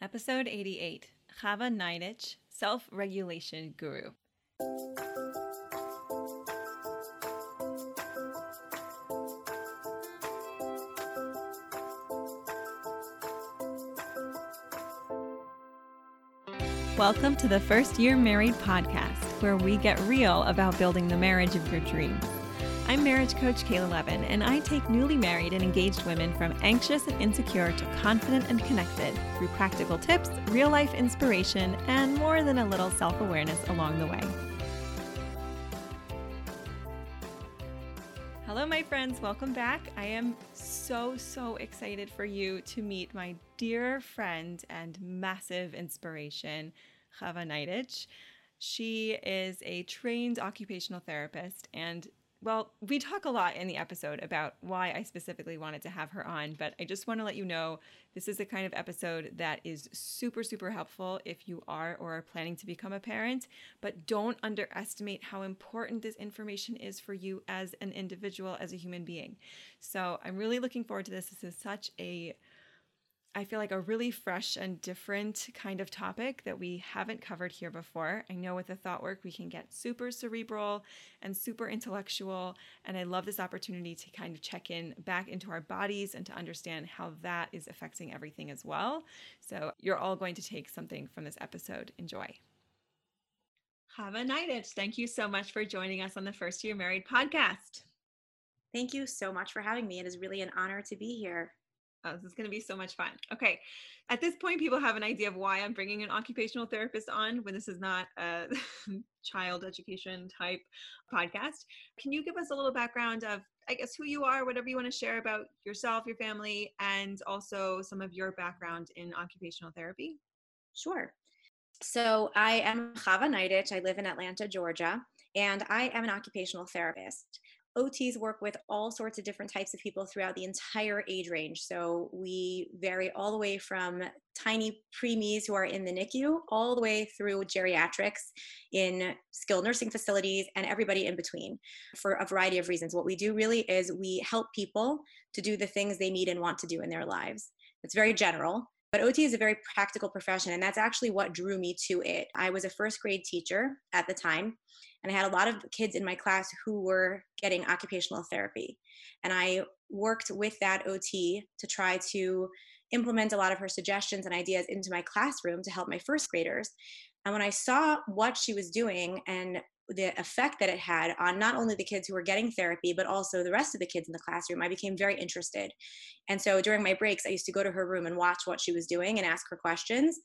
Episode 88 Chava Neidich, Self Regulation Guru. Welcome to the First Year Married podcast, where we get real about building the marriage of your dreams. I'm marriage coach Kayla Levin, and I take newly married and engaged women from anxious and insecure to confident and connected through practical tips, real life inspiration, and more than a little self awareness along the way. Hello, my friends. Welcome back. I am so, so excited for you to meet my dear friend and massive inspiration, Chava Neidich. She is a trained occupational therapist and well, we talk a lot in the episode about why I specifically wanted to have her on, but I just want to let you know this is the kind of episode that is super, super helpful if you are or are planning to become a parent. But don't underestimate how important this information is for you as an individual, as a human being. So I'm really looking forward to this. This is such a I feel like a really fresh and different kind of topic that we haven't covered here before. I know with the thought work, we can get super cerebral and super intellectual. And I love this opportunity to kind of check in back into our bodies and to understand how that is affecting everything as well. So you're all going to take something from this episode. Enjoy. Chava Neidich, thank you so much for joining us on the First Year Married podcast. Thank you so much for having me. It is really an honor to be here. Oh, this is going to be so much fun. Okay. At this point, people have an idea of why I'm bringing an occupational therapist on when this is not a child education type podcast. Can you give us a little background of, I guess, who you are, whatever you want to share about yourself, your family, and also some of your background in occupational therapy? Sure. So I am Chava Neidich. I live in Atlanta, Georgia, and I am an occupational therapist. OTs work with all sorts of different types of people throughout the entire age range. So we vary all the way from tiny preemies who are in the NICU all the way through geriatrics in skilled nursing facilities and everybody in between for a variety of reasons. What we do really is we help people to do the things they need and want to do in their lives. It's very general. But OT is a very practical profession, and that's actually what drew me to it. I was a first grade teacher at the time, and I had a lot of kids in my class who were getting occupational therapy. And I worked with that OT to try to implement a lot of her suggestions and ideas into my classroom to help my first graders. And when I saw what she was doing and the effect that it had on not only the kids who were getting therapy, but also the rest of the kids in the classroom, I became very interested. And so during my breaks, I used to go to her room and watch what she was doing and ask her questions.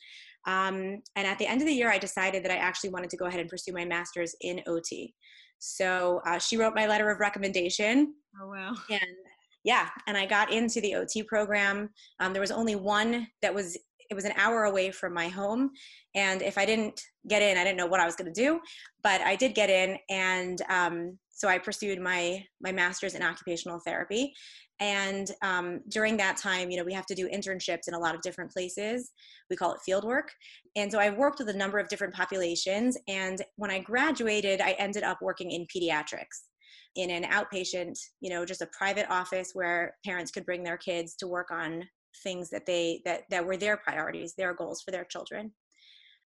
Um, and at the end of the year, I decided that I actually wanted to go ahead and pursue my master's in OT. So uh, she wrote my letter of recommendation. Oh, wow. And yeah, and I got into the OT program. Um, there was only one that was it was an hour away from my home and if i didn't get in i didn't know what i was going to do but i did get in and um, so i pursued my my master's in occupational therapy and um, during that time you know we have to do internships in a lot of different places. We call it field work and so i worked with a number of different populations and when i graduated i ended up working in pediatrics in an outpatient you know just a private office where parents could bring their kids to work on things that they that that were their priorities their goals for their children.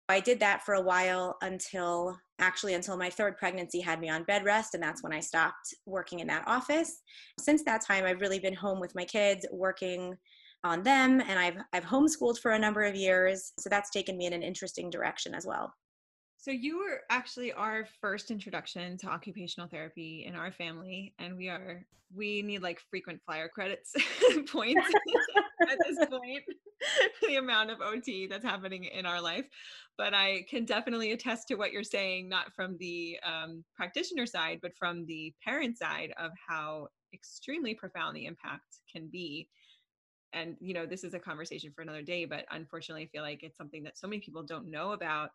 I did that for a while until actually until my third pregnancy had me on bed rest and that's when i stopped working in that office. Since that time i've really been home with my kids working on them and i've i've homeschooled for a number of years so that's taken me in an interesting direction as well so you were actually our first introduction to occupational therapy in our family, and we are we need like frequent flyer credits points at this point the amount of OT that's happening in our life. But I can definitely attest to what you're saying, not from the um, practitioner side, but from the parent side of how extremely profound the impact can be. And you know, this is a conversation for another day, but unfortunately, I feel like it's something that so many people don't know about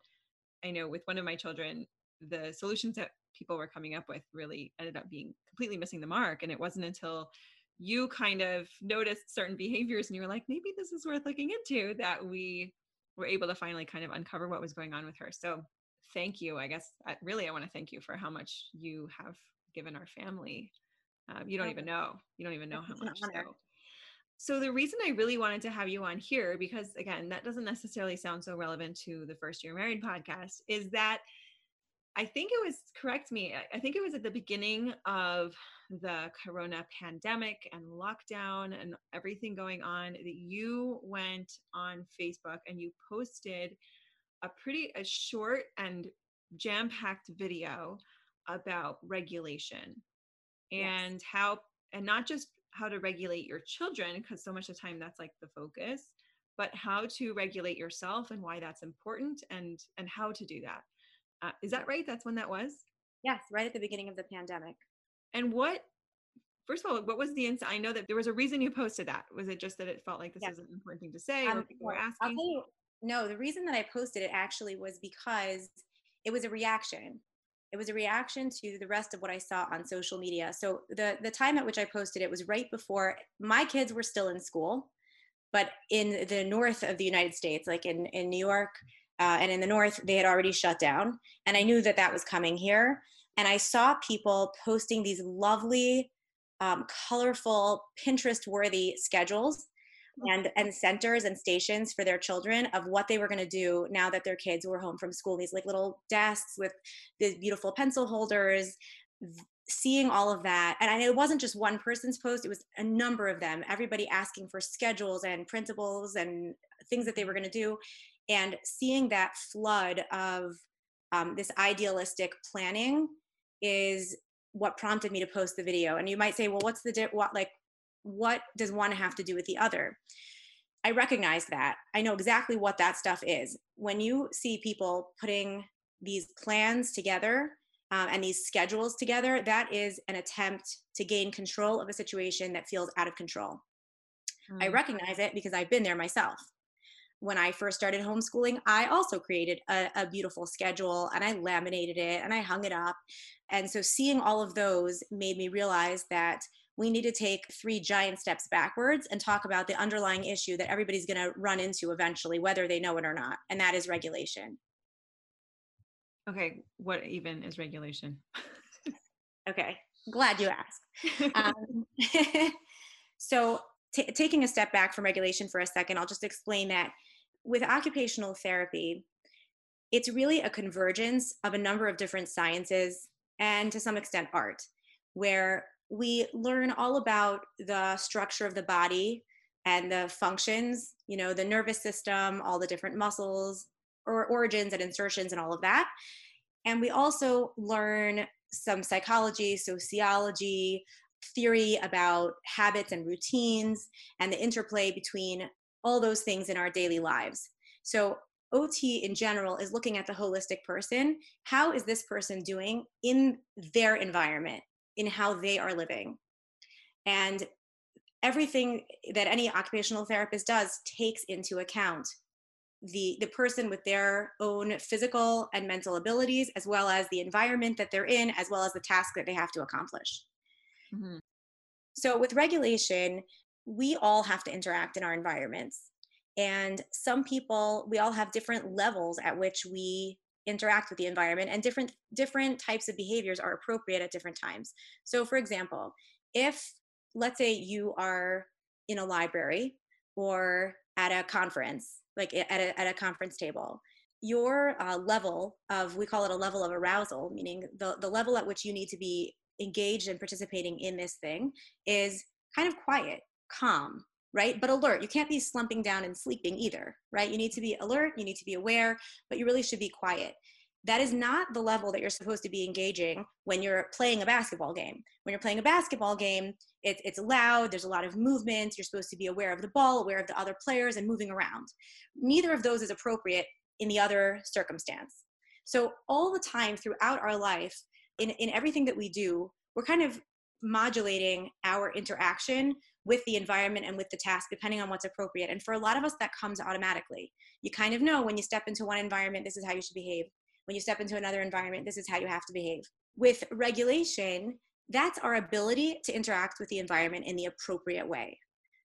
I know with one of my children, the solutions that people were coming up with really ended up being completely missing the mark. And it wasn't until you kind of noticed certain behaviors and you were like, maybe this is worth looking into that we were able to finally kind of uncover what was going on with her. So thank you. I guess I, really, I want to thank you for how much you have given our family. Um, you don't even know. You don't even know how much. So so the reason I really wanted to have you on here, because again, that doesn't necessarily sound so relevant to the first year married podcast, is that I think it was correct me. I think it was at the beginning of the corona pandemic and lockdown and everything going on that you went on Facebook and you posted a pretty a short and jam-packed video about regulation and yes. how and not just how to regulate your children because so much of the time that's like the focus but how to regulate yourself and why that's important and and how to do that. Uh, is that right? That's when that was? Yes right at the beginning of the pandemic. And what first of all what was the insight i know that there was a reason you posted that. Was it just that it felt like this yeah. was an important thing to say um, or people were asking? you, no the reason that i posted it actually was because it was a reaction it was a reaction to the rest of what I saw on social media. So the the time at which I posted it was right before my kids were still in school, but in the north of the United States, like in in New York uh, and in the north, they had already shut down, and I knew that that was coming here. And I saw people posting these lovely, um, colorful, Pinterest worthy schedules and and centers and stations for their children of what they were going to do now that their kids were home from school these like little desks with these beautiful pencil holders seeing all of that and it wasn't just one person's post it was a number of them everybody asking for schedules and printables and things that they were going to do and seeing that flood of um, this idealistic planning is what prompted me to post the video and you might say well what's the di- what like what does one have to do with the other? I recognize that. I know exactly what that stuff is. When you see people putting these plans together um, and these schedules together, that is an attempt to gain control of a situation that feels out of control. Mm. I recognize it because I've been there myself. When I first started homeschooling, I also created a, a beautiful schedule and I laminated it and I hung it up. And so seeing all of those made me realize that we need to take three giant steps backwards and talk about the underlying issue that everybody's going to run into eventually, whether they know it or not, and that is regulation. Okay, what even is regulation? okay, glad you asked. um, so, t- taking a step back from regulation for a second, I'll just explain that with occupational therapy, it's really a convergence of a number of different sciences and to some extent art, where we learn all about the structure of the body and the functions, you know, the nervous system, all the different muscles or origins and insertions and all of that. And we also learn some psychology, sociology, theory about habits and routines and the interplay between all those things in our daily lives. So OT in general is looking at the holistic person. How is this person doing in their environment? In how they are living. And everything that any occupational therapist does takes into account the the person with their own physical and mental abilities as well as the environment that they're in as well as the task that they have to accomplish mm-hmm. so with regulation we all have to interact in our environments and some people we all have different levels at which we interact with the environment and different different types of behaviors are appropriate at different times. So for example if let's say you are in a library or at a conference like at a, at a conference table your uh, level of we call it a level of arousal meaning the, the level at which you need to be engaged and participating in this thing is kind of quiet calm right? But alert. You can't be slumping down and sleeping either, right? You need to be alert, you need to be aware, but you really should be quiet. That is not the level that you're supposed to be engaging when you're playing a basketball game. When you're playing a basketball game, it, it's loud, there's a lot of movement, you're supposed to be aware of the ball, aware of the other players, and moving around. Neither of those is appropriate in the other circumstance. So, all the time throughout our life, in, in everything that we do, we're kind of modulating our interaction with the environment and with the task depending on what's appropriate. And for a lot of us that comes automatically. You kind of know when you step into one environment this is how you should behave. When you step into another environment this is how you have to behave. With regulation that's our ability to interact with the environment in the appropriate way.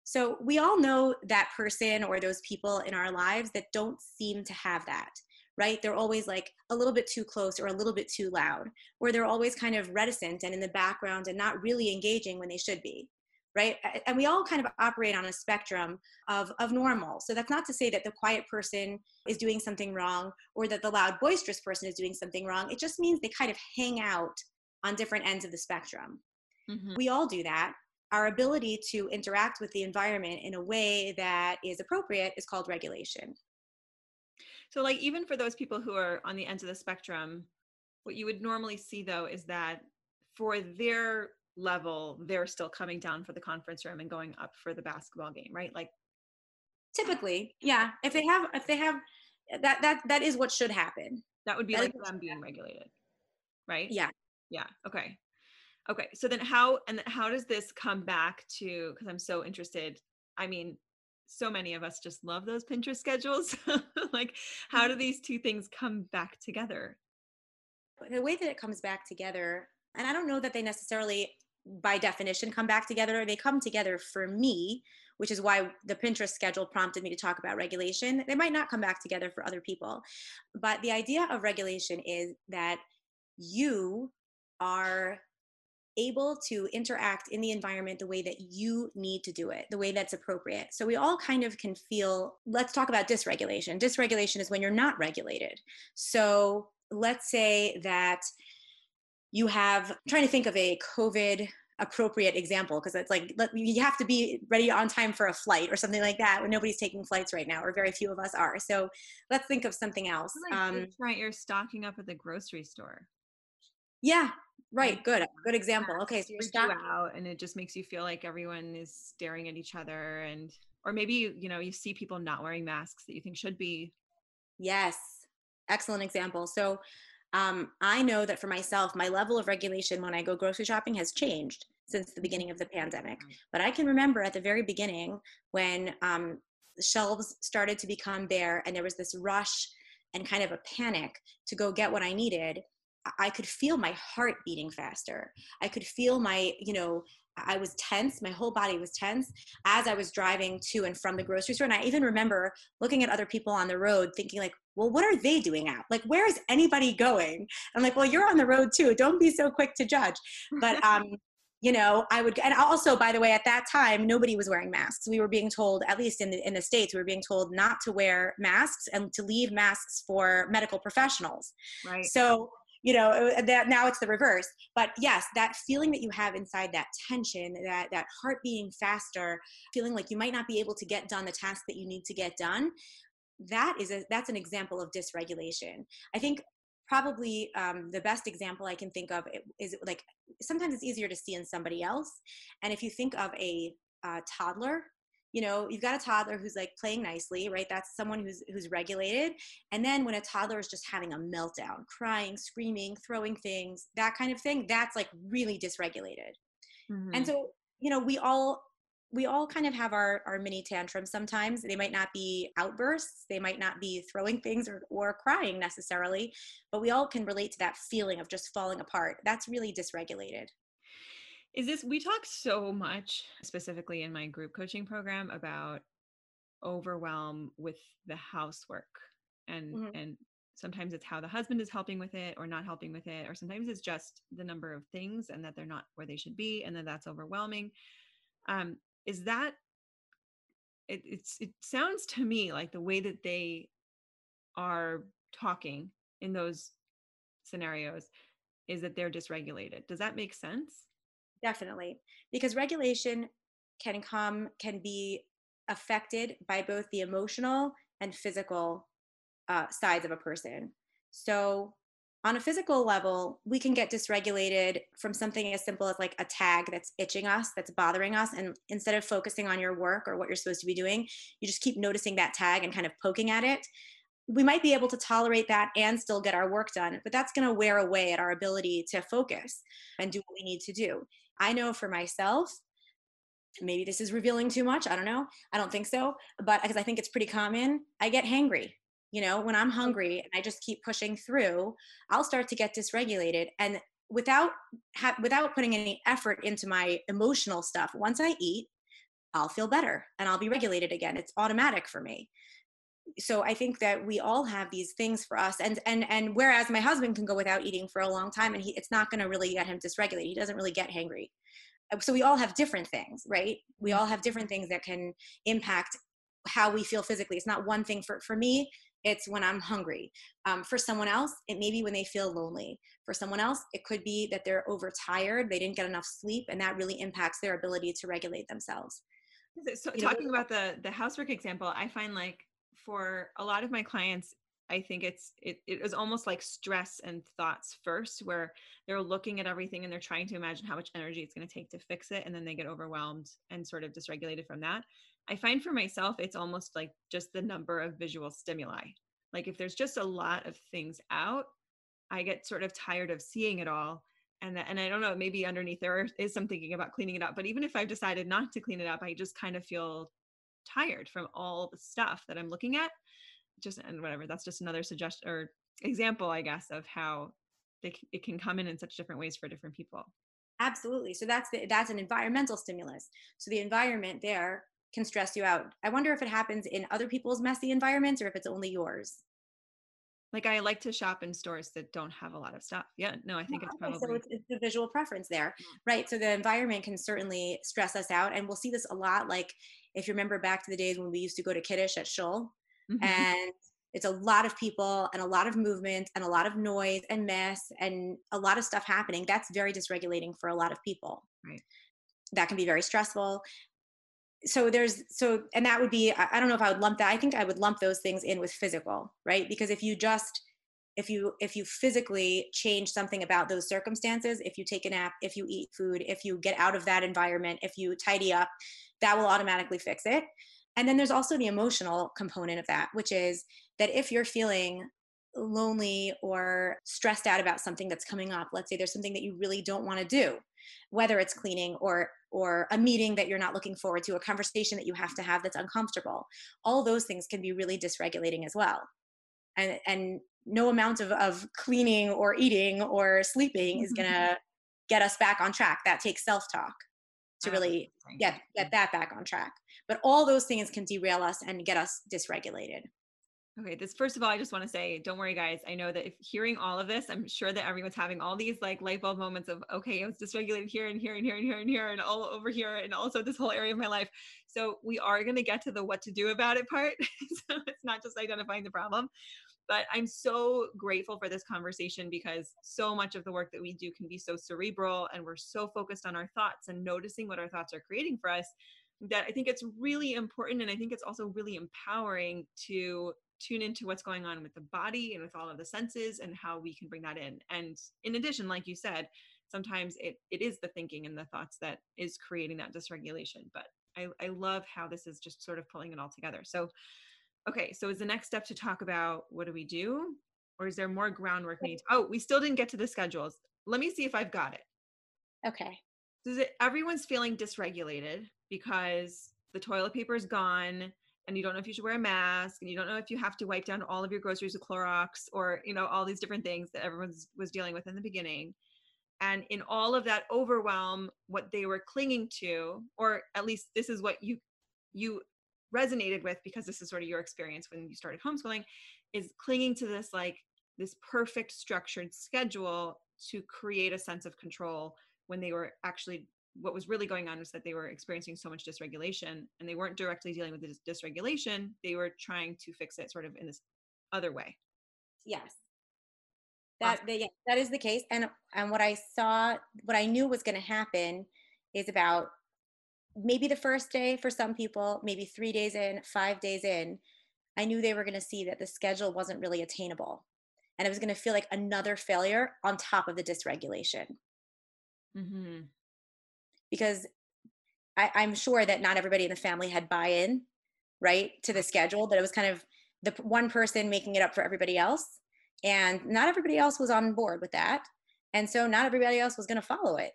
So we all know that person or those people in our lives that don't seem to have that right? They're always like a little bit too close or a little bit too loud, or they're always kind of reticent and in the background and not really engaging when they should be right? And we all kind of operate on a spectrum of of normal. So that's not to say that the quiet person is doing something wrong or that the loud boisterous person is doing something wrong. It just means they kind of hang out on different ends of the spectrum. Mm-hmm. we all do that. Our ability to interact with the environment in a way that is appropriate is called regulation. So like even for those people who are on the ends of the spectrum what you would normally see though is that for their level they're still coming down for the conference room and going up for the basketball game right? Like typically yeah if they have if they have that that that is what should happen. That would be that like them being regulated right? Yeah. Yeah okay. Okay so then how and how does this come back to because i'm so interested i mean so many of us just love those pinterest schedules. Like how do mm-hmm. these two things come back together? The way that it comes back together and i don't know that they necessarily by definition come back together they come together for me which is why the pinterest schedule prompted me to talk about regulation they might not come back together for other people but the idea of regulation is that you are able to interact in the environment the way that you need to do it, the way that's appropriate. So we all kind of can feel, let's talk about dysregulation. Dysregulation is when you're not regulated. So let's say that you have, I'm trying to think of a COVID appropriate example because it's like you have to be ready on time for a flight or something like that when nobody's taking flights right now or very few of us are. So let's think of something else. Like um, right you're stocking up at the grocery store. Yeah right good good example. okay so you're stocking out and it just makes you feel like everyone is staring at each other and or maybe you, you know you see people not wearing masks that you think should be. Yes excellent example. So um, I know that for myself, my level of regulation when I go grocery shopping has changed since the beginning of the pandemic. But I can remember at the very beginning when um, the shelves started to become bare and there was this rush and kind of a panic to go get what I needed. I could feel my heart beating faster. I could feel my, you know, I was tense. My whole body was tense as I was driving to and from the grocery store. And I even remember looking at other people on the road thinking like, well, what are they doing out? Like, where is anybody going? I'm like, well, you're on the road too. Don't be so quick to judge. But, um, you know, I would, and also, by the way, at that time, nobody was wearing masks. We were being told, at least in the in the states, we were being told not to wear masks and to leave masks for medical professionals. Right. So you know that now it's the reverse. But yes that feeling that you have inside that tension that that heart beating faster feeling like you might not be able to get done the task that you need to get done that is a that's an example of dysregulation. I think probably um, the best example i can think of is like sometimes it's easier to see in somebody else. And if you think of a uh, toddler you know you've got a toddler who's like playing nicely right? That's someone who's who's regulated. And then when a toddler is just having a meltdown crying screaming throwing things that kind of thing that's like really dysregulated. Mm-hmm. and so you know we all we all kind of have our, our mini tantrums sometimes. They might not be outbursts. They might not be throwing things or, or crying necessarily but we all can relate to that feeling of just falling apart. That's really dysregulated is this we talk so much specifically in my group coaching program about overwhelm with the housework and mm-hmm. and sometimes it's how the husband is helping with it or not helping with it or sometimes it's just the number of things and that they're not where they should be and then that's overwhelming. Um is that it, it's it sounds to me like the way that they are talking in those scenarios is that they're dysregulated. Does that make sense definitely because regulation can come can be affected by both the emotional and physical uh, sides of a person. So on a physical level we can get dysregulated from something as simple as like a tag that's itching us that's bothering us and instead of focusing on your work or what you're supposed to be doing you just keep noticing that tag and kind of poking at it. We might be able to tolerate that and still get our work done but that's going to wear away at our ability to focus and do what we need to do I know for myself, maybe this is revealing too much. I don't know. I don't think so. But because I think it's pretty common, I get hangry. You know, when I'm mm-hmm. hungry and I just keep pushing through, I'll start to get dysregulated. And without ha- without putting any effort into my emotional stuff, once I eat, I'll feel better and I'll be regulated again. It's automatic for me so i think that we all have these things for us and and and whereas my husband can go without eating for a long time and he it's not going to really get him dysregulated. He doesn't really get hangry. So we all have different things right? We all have different things that can impact how we feel physically. It's not one thing for for me it's when i'm hungry. Um, for someone else it may be when they feel lonely. For someone else it could be that they're overtired they didn't get enough sleep and that really impacts their ability to regulate themselves. So talking about the the housework example i find like for a lot of my clients I think it's it it was almost like stress and thoughts first, where they're looking at everything and they're trying to imagine how much energy it's going to take to fix it, and then they get overwhelmed and sort of dysregulated from that. I find for myself, it's almost like just the number of visual stimuli. Like if there's just a lot of things out, I get sort of tired of seeing it all. And, and I don't know, maybe underneath there is some thinking about cleaning it up. But even if I've decided not to clean it up, I just kind of feel tired from all the stuff that I'm looking at just and whatever that's just another suggestion or example i guess of how they, it can come in in such different ways for different people. Absolutely so that's the, that's an environmental stimulus so the environment there can stress you out. I wonder if it happens in other people's messy environments or if it's only yours? Like i like to shop in stores that don't have a lot of stuff yeah no i oh, think it's probably so it's, it's the visual preference there. Mm. Right so the environment can certainly stress us out and we'll see this a lot like if you remember back to the days when we used to go to kiddush at shul mm-hmm. and it's a lot of people and a lot of movement and a lot of noise and mess and a lot of stuff happening. That's very dysregulating for a lot of people. Right. That can be very stressful. So there's so and that would be i don't know if i would lump that i think i would lump those things in with physical right? Because if you just if you if you physically change something about those circumstances if you take a nap if you eat food if you get out of that environment if you tidy up that will automatically fix it and then there's also the emotional component of that, which is that if you're feeling lonely or stressed out about something that's coming up, let's say there's something that you really don't want to do, whether it's cleaning or or a meeting that you're not looking forward to, a conversation that you have to have that's uncomfortable. All those things can be really dysregulating as well. And and no amount of, of cleaning or eating or sleeping is mm-hmm. gonna get us back on track. That takes self-talk to oh, really get get mm. that back on track. But all those things can derail us and get us dysregulated. Okay, this first of all, I just want to say, don't worry, guys. I know that if hearing all of this, I'm sure that everyone's having all these like light bulb moments of, okay, I was dysregulated here and here and here and here and here and all over here and also this whole area of my life. So we are going to get to the what to do about it part. so it's not just identifying the problem. But I'm so grateful for this conversation because so much of the work that we do can be so cerebral and we're so focused on our thoughts and noticing what our thoughts are creating for us that I think it's really important and I think it's also really empowering to tune into what's going on with the body and with all of the senses and how we can bring that in. And in addition, like you said, sometimes it, it is the thinking and the thoughts that is creating that dysregulation. But I, I love how this is just sort of pulling it all together. So, okay, so is the next step to talk about what do we do? Or is there more groundwork needs? Oh, we still didn't get to the schedules. Let me see if I've got it. Okay. So is it everyone's feeling dysregulated because the toilet paper is gone and you don't know if you should wear a mask and you don't know if you have to wipe down all of your groceries with Clorox or you know all these different things that everyone was dealing with in the beginning and in all of that overwhelm what they were clinging to or at least this is what you you resonated with because this is sort of your experience when you started homeschooling is clinging to this like this perfect structured schedule to create a sense of control when they were actually what was really going on was that they were experiencing so much dysregulation and they weren't directly dealing with the dysregulation they were trying to fix it sort of in this other way yes that awesome. yeah, that is the case and and what i saw what i knew was going to happen is about maybe the first day for some people maybe three days in five days in i knew they were going to see that the schedule wasn't really attainable and it was going to feel like another failure on top of the dysregulation mm-hmm because I, I'm sure that not everybody in the family had buy-in, right, to the schedule. That it was kind of the one person making it up for everybody else, and not everybody else was on board with that, and so not everybody else was going to follow it.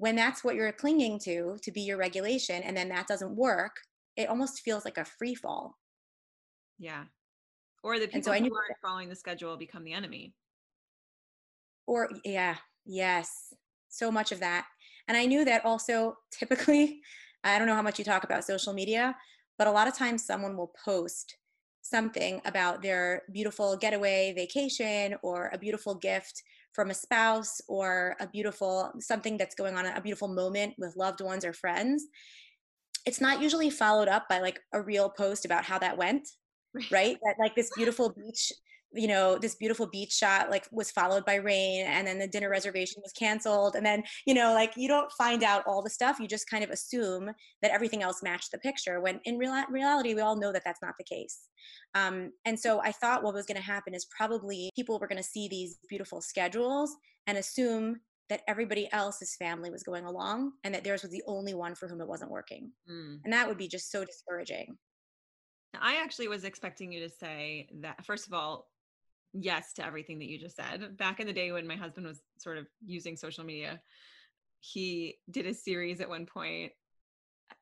When that's what you're clinging to to be your regulation, and then that doesn't work, it almost feels like a free fall. Yeah, or the people so who aren't following the schedule become the enemy. Or yeah, yes, so much of that and I knew that also typically, I don't know how much you talk about social media, but a lot of times someone will post something about their beautiful getaway vacation or a beautiful gift from a spouse or a beautiful something that's going on a beautiful moment with loved ones or friends it's not usually followed up by like a real post about how that went right. that like this beautiful beach you know this beautiful beach shot like was followed by rain and then the dinner reservation was canceled and then you know like you don't find out all the stuff you just kind of assume that everything else matched the picture when in real, reality we all know that that's not the case. Um, and so i thought what was going to happen is probably people were going to see these beautiful schedules and assume that everybody else's family was going along and that theirs was the only one for whom it wasn't working. Mm. and that would be just so discouraging. I actually was expecting you to say that, first of all, yes to everything that you just said. Back in the day when my husband was sort of using social media, he did a series at one point.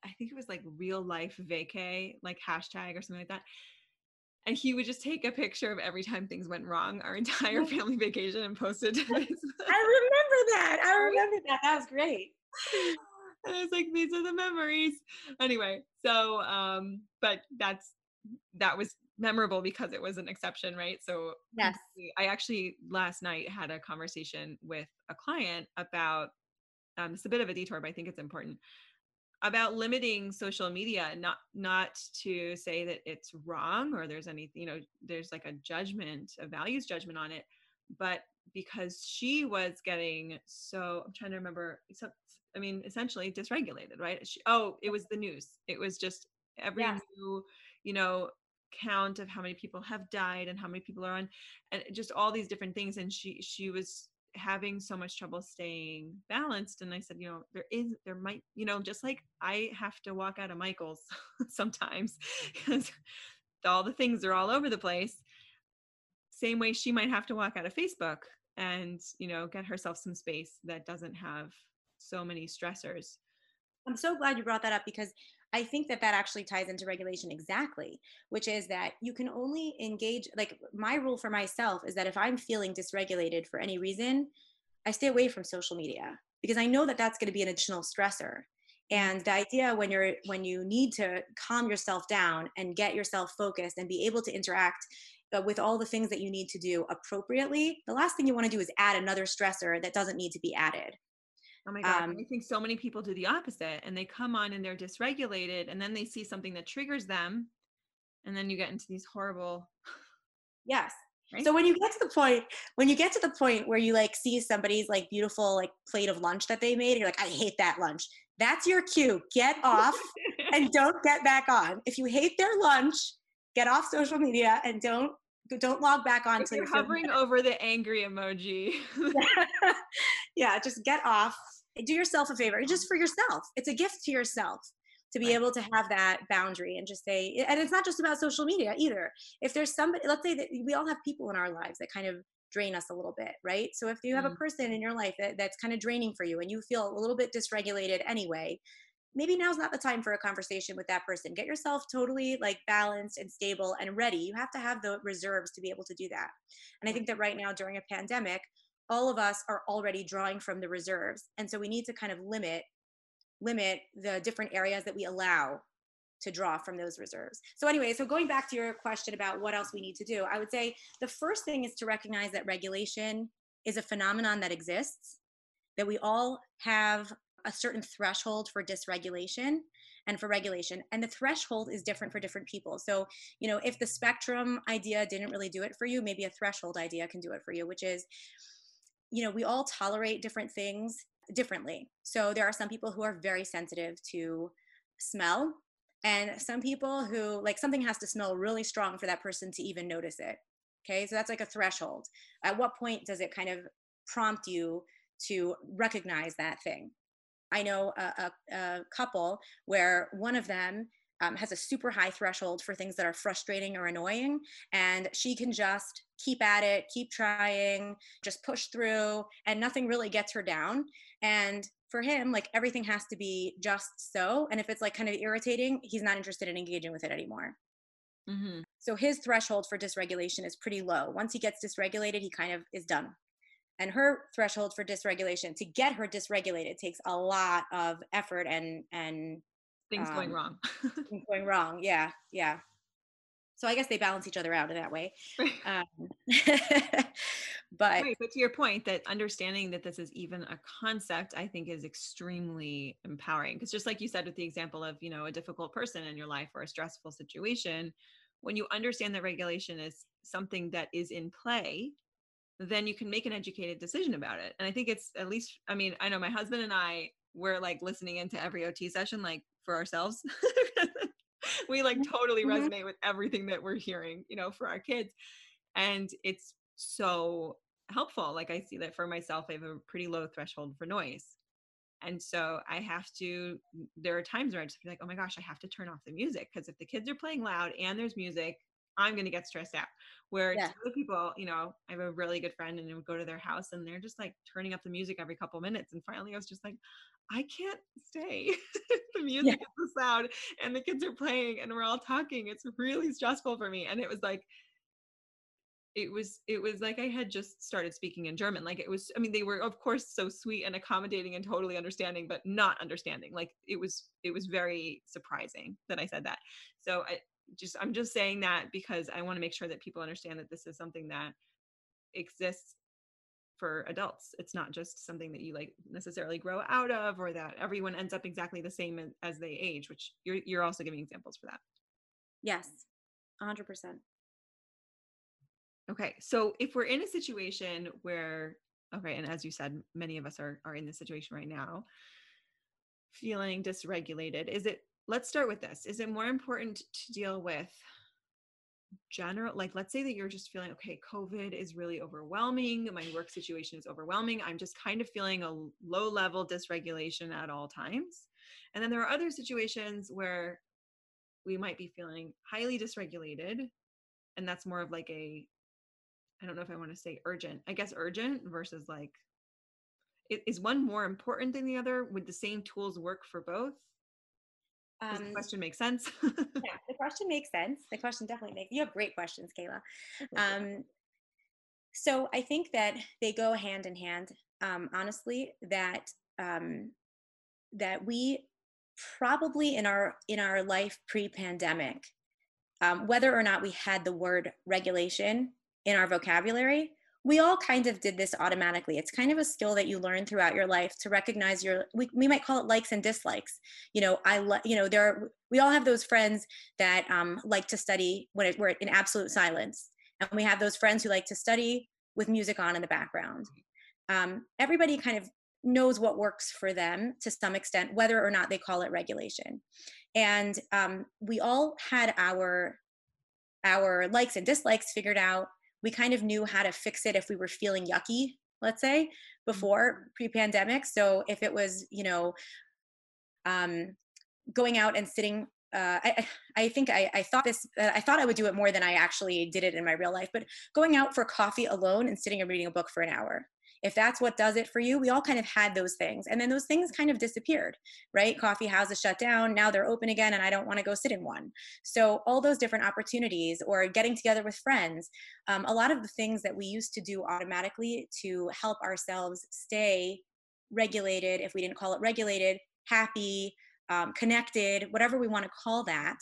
I think it was like real life vacay, like hashtag or something like that. And he would just take a picture of every time things went wrong, our entire family vacation, and post it. I remember that. I remember that. That was great. And I was like, these are the memories. Anyway, so um, but that's that was memorable because it was an exception, right? So yes, I actually last night had a conversation with a client about um, it's a bit of a detour, but I think it's important about limiting social media not not to say that it's wrong or there's any you know there's like a judgment a values judgment on it but because she was getting so i'm trying to remember so, i mean essentially dysregulated right she, oh it was the news it was just every yes. new you know count of how many people have died and how many people are on and just all these different things and she she was having so much trouble staying balanced and i said you know there is there might you know just like i have to walk out of michael's sometimes because all the things are all over the place. Same way she might have to walk out of facebook and you know get herself some space that doesn't have so many stressors. I'm so glad you brought that up because I think that that actually ties into regulation exactly, which is that you can only engage. Like, my rule for myself is that if I'm feeling dysregulated for any reason, I stay away from social media because I know that that's going to be an additional stressor. And the idea when you're when you need to calm yourself down and get yourself focused and be able to interact uh, with all the things that you need to do appropriately, the last thing you want to do is add another stressor that doesn't need to be added. Oh my God. Um, I think so many people do the opposite and they come on and they're dysregulated and then they see something that triggers them. And then you get into these horrible. Yes. Right? So when you get to the point, when you get to the point where you like see somebody's like beautiful like plate of lunch that they made, and you're like, I hate that lunch. That's your cue. Get off and don't get back on. If you hate their lunch, get off social media and don't don't log back on until you're hovering over the angry emoji. yeah, just get off do yourself a favor just for yourself. It's a gift to yourself to be able to have that boundary and just say and it's not just about social media either. If there's somebody let's say that we all have people in our lives that kind of drain us a little bit right? So if you have mm-hmm. a person in your life that, that's kind of draining for you and you feel a little bit dysregulated anyway maybe now's not the time for a conversation with that person. Get yourself totally like balanced and stable and ready. You have to have the reserves to be able to do that. And i think that right now during a pandemic all of us are already drawing from the reserves and so we need to kind of limit limit the different areas that we allow to draw from those reserves. So anyway, so going back to your question about what else we need to do, I would say the first thing is to recognize that regulation is a phenomenon that exists, that we all have a certain threshold for dysregulation and for regulation and the threshold is different for different people so you know if the spectrum idea didn't really do it for you maybe a threshold idea can do it for you which is you know, we all tolerate different things differently. So there are some people who are very sensitive to smell, and some people who like something has to smell really strong for that person to even notice it. Okay, so that's like a threshold. At what point does it kind of prompt you to recognize that thing? I know a, a, a couple where one of them um, has a super high threshold for things that are frustrating or annoying. And she can just keep at it, keep trying, just push through, and nothing really gets her down. And for him, like everything has to be just so. And if it's like kind of irritating, he's not interested in engaging with it anymore. Mm-hmm. So his threshold for dysregulation is pretty low. Once he gets dysregulated, he kind of is done. And her threshold for dysregulation to get her dysregulated takes a lot of effort and and things um, going wrong things going wrong yeah yeah so I guess they balance each other out in that way. Um, but right, but to your point that understanding that this is even a concept, I think is extremely empowering. Because just like you said with the example of you know a difficult person in your life or a stressful situation, when you understand that regulation is something that is in play then you can make an educated decision about it and i think it's at least i mean i know my husband and i we're like listening into every ot session like for ourselves we like mm-hmm. totally mm-hmm. resonate with everything that we're hearing you know for our kids and it's so helpful like i see that for myself i have a pretty low threshold for noise and so i have to there are times where i just be like oh my gosh i have to turn off the music because if the kids are playing loud and there's music i'm going to get stressed out where yeah. other people you know i have a really good friend and I would go to their house and they're just like turning up the music every couple minutes and finally i was just like I can't stay. the music yeah. is so loud and the kids are playing and we're all talking. It's really stressful for me. And it was like, it was it was like I had just started speaking in German. Like it was, I mean, they were of course so sweet and accommodating and totally understanding, but not understanding. Like it was it was very surprising that I said that. So I just I'm just saying that because I want to make sure that people understand that this is something that exists for adults. It's not just something that you like necessarily grow out of or that everyone ends up exactly the same as they age, which you're you're also giving examples for that. Yes. 100%. Okay. So if we're in a situation where okay, and as you said, many of us are are in this situation right now, feeling dysregulated, is it let's start with this. Is it more important to deal with general like let's say that you're just feeling okay covid is really overwhelming my work situation is overwhelming i'm just kind of feeling a low level dysregulation at all times. And then there are other situations where we might be feeling highly dysregulated and that's more of like a i don't know if i want to say urgent i guess urgent versus like is one more important than the other? Would the same tools work for both does the um, question makes sense? yeah, the question makes sense. The question definitely makes. You have great questions, Kayla. Um, so I think that they go hand in hand. Um, honestly, that um, that we probably in our in our life pre-pandemic, um, whether or not we had the word regulation in our vocabulary, we all kind of did this automatically. It's kind of a skill that you learn throughout your life to recognize your, we, we might call it likes and dislikes. You know, I, like, you know, there are, we all have those friends that um, like to study when it, we're in absolute silence. And we have those friends who like to study with music on in the background. Um, everybody kind of knows what works for them to some extent, whether or not they call it regulation. And um, we all had our our likes and dislikes figured out we kind of knew how to fix it if we were feeling yucky let's say before mm-hmm. pre-pandemic so if it was you know um, going out and sitting uh, I, I think I, I thought this uh, i thought i would do it more than i actually did it in my real life but going out for coffee alone and sitting and reading a book for an hour if that's what does it for you we all kind of had those things and then those things kind of disappeared right? Coffee houses shut down now they're open again and i don't want to go sit in one. So all those different opportunities or getting together with friends um, a lot of the things that we used to do automatically to help ourselves stay regulated if we didn't call it regulated happy um, connected whatever we want to call that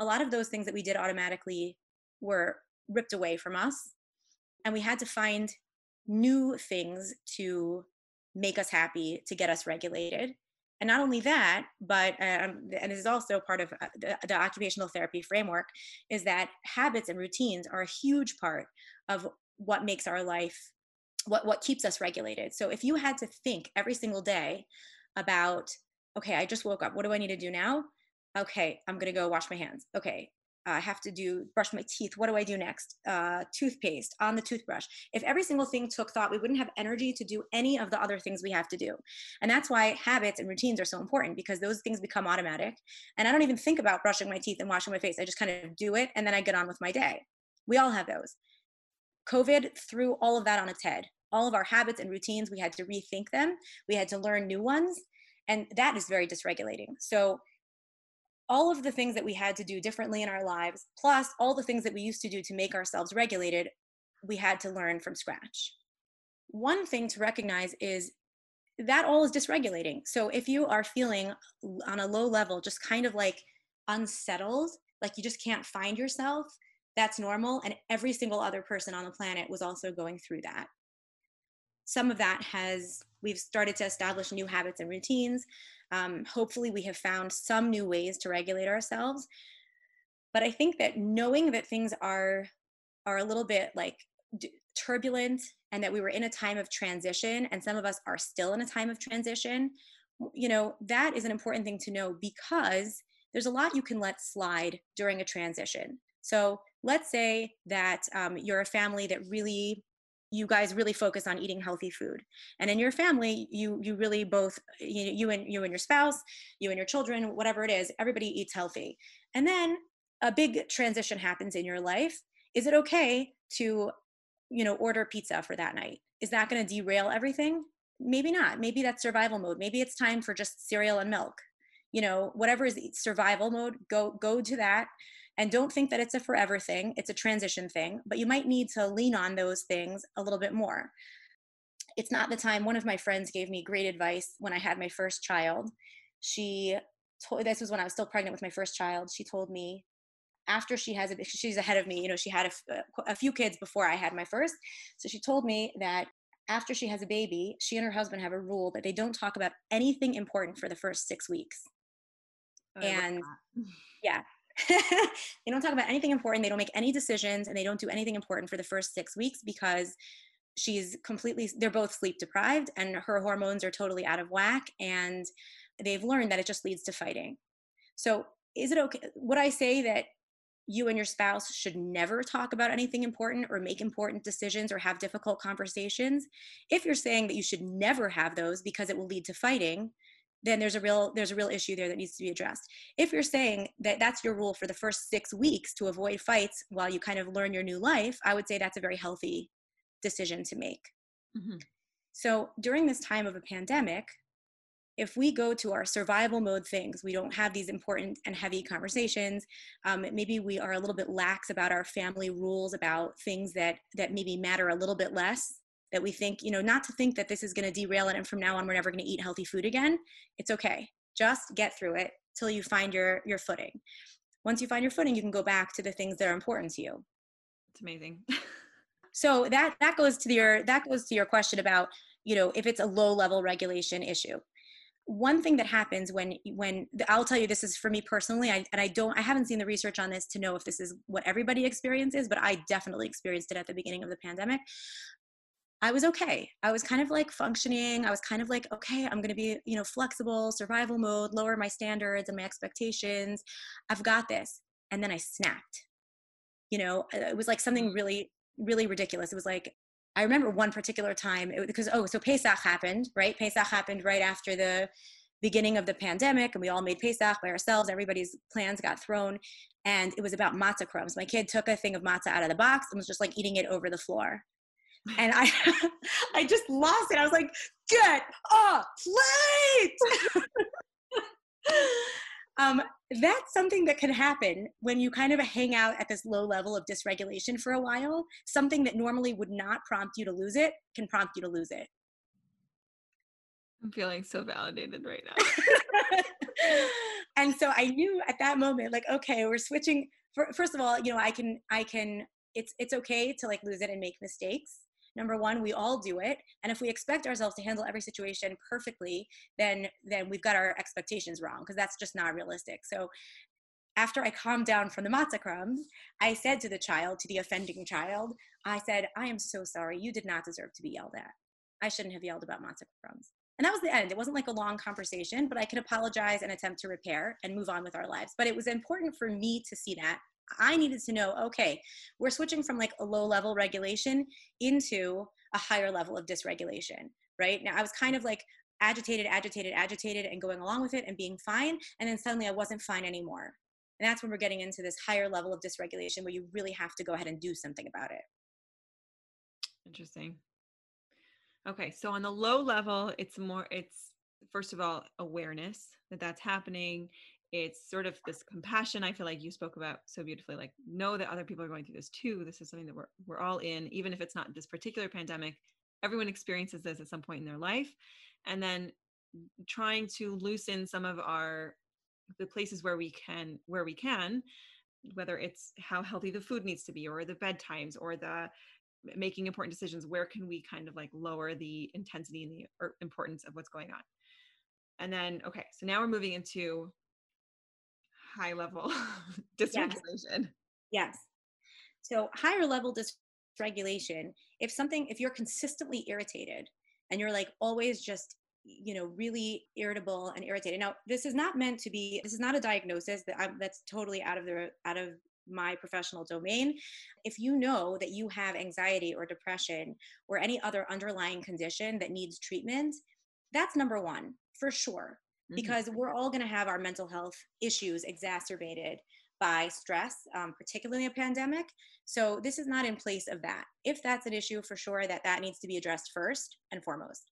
a lot of those things that we did automatically were ripped away from us and we had to find new things to make us happy, to get us regulated. And not only that, but um, and this is also part of uh, the, the occupational therapy framework, is that habits and routines are a huge part of what makes our life, what what keeps us regulated. So if you had to think every single day about, okay, I just woke up. What do I need to do now? Okay, I'm gonna go wash my hands. Okay, I have to do brush my teeth. What do I do next? Uh, toothpaste on the toothbrush. If every single thing took thought, we wouldn't have energy to do any of the other things we have to do. And that's why habits and routines are so important because those things become automatic. And I don't even think about brushing my teeth and washing my face. I just kind of do it and then I get on with my day. We all have those. COVID threw all of that on its head. All of our habits and routines, we had to rethink them. We had to learn new ones. And that is very dysregulating. So all of the things that we had to do differently in our lives, plus all the things that we used to do to make ourselves regulated, we had to learn from scratch. One thing to recognize is that all is dysregulating. So if you are feeling on a low level, just kind of like unsettled, like you just can't find yourself, That's normal. And every single other person on the planet was also going through that. Some of that has, we've started to establish new habits and routines. Um, hopefully, we have found some new ways to regulate ourselves. But I think that knowing that things are are a little bit like turbulent and that we were in a time of transition and some of us are still in a time of transition you know that is an important thing to know because there's a lot you can let slide during a transition so let's say that um, you're a family that really you guys really focus on eating healthy food. And in your family you you really both you, you and you and your spouse you and your children whatever it is everybody eats healthy. And then a big transition happens in your life. Is it okay to you know order pizza for that night? Is that going to derail everything? Maybe not. Maybe that's survival mode. Maybe it's time for just cereal and milk. You know whatever is survival mode go go to that and don't think that it's a forever thing it's a transition thing but you might need to lean on those things a little bit more. It's not the time one of my friends gave me great advice when i had my first child. She told this was when i was still pregnant with my first child she told me after she has a she's ahead of me you know she had a, a few kids before i had my first. So she told me that after she has a baby she and her husband have a rule that they don't talk about anything important for the first six weeks. And yeah they don't talk about anything important they don't make any decisions and they don't do anything important for the first six weeks because she's completely they're both sleep deprived and her hormones are totally out of whack and they've learned that it just leads to fighting. So is it okay would i say that you and your spouse should never talk about anything important or make important decisions or have difficult conversations? If you're saying that you should never have those because it will lead to fighting then there's a real there's a real issue there that needs to be addressed if you're saying that that's your rule for the first 6 weeks to avoid fights while you kind of learn your new life i would say that's a very healthy decision to make mm-hmm. so during this time of a pandemic if we go to our survival mode things, we don't have these important and heavy conversations. Um, maybe we are a little bit lax about our family rules about things that that maybe matter a little bit less. That we think, you know, not to think that this is going to derail it, and from now on we're never going to eat healthy food again. It's okay. Just get through it till you find your your footing. Once you find your footing, you can go back to the things that are important to you. It's amazing. so that that goes to your that goes to your question about you know if it's a low level regulation issue one thing that happens when when i'll tell you this is for me personally I, and i don't i haven't seen the research on this to know if this is what everybody experiences but i definitely experienced it at the beginning of the pandemic i was okay. I was kind of like functioning. I was kind of like okay i'm going to be you know flexible survival mode lower my standards and my expectations. I've got this. And then i snapped. You know uh, it was like something really really ridiculous. It was like I remember one particular time it, because oh so Pesach happened right? Pesach happened right after the beginning of the pandemic and we all made Pesach by ourselves. Everybody's plans got thrown and it was about matzah crumbs. My kid took a thing of matzah out of the box and was just like eating it over the floor and I I just lost it I was like get a plate um, that's something that can happen when you kind of hang out at this low level of dysregulation for a while. Something that normally would not prompt you to lose it can prompt you to lose it. I'm feeling so validated right now. and so I knew at that moment, like, okay, we're switching. First of all, you know, I can, I can. It's it's okay to like lose it and make mistakes number one we all do it and if we expect ourselves to handle every situation perfectly then then we've got our expectations wrong because that's just not realistic so after I calmed down from the matzah crumbs, I said to the child, to the offending child, I said, I am so sorry. You did not deserve to be yelled at. I shouldn't have yelled about matzah crumbs. And that was the end. It wasn't like a long conversation, but I could apologize and attempt to repair and move on with our lives. But it was important for me to see that I needed to know okay, we're switching from like a low level regulation into a higher level of dysregulation, right? Now, I was kind of like agitated, agitated, agitated, and going along with it and being fine. And then suddenly I wasn't fine anymore. And that's when we're getting into this higher level of dysregulation where you really have to go ahead and do something about it. Interesting. Okay, so on the low level, it's more, it's first of all, awareness that that's happening it's sort of this compassion i feel like you spoke about so beautifully like know that other people are going through this too. This is something that we're, we're all in even if it's not this particular pandemic. Everyone experiences this at some point in their life. And then trying to loosen some of our the places where we can where we can whether it's how healthy the food needs to be or the bedtimes or the making important decisions where can we kind of like lower the intensity and the er, importance of what's going on? And then okay so now we're moving into high level dysregulation. Yes. yes so higher level dysregulation if something if you're consistently irritated and you're like always just you know really irritable and irritated. Now this is not meant to be this is not a diagnosis that I'm, that's totally out of the out of my professional domain. If you know that you have anxiety or depression or any other underlying condition that needs treatment that's number one for sure mm-hmm. because we're all going to have our mental health issues exacerbated by stress, um, particularly a pandemic. So this is not in place of that. If that's an issue, for sure that that needs to be addressed first and foremost.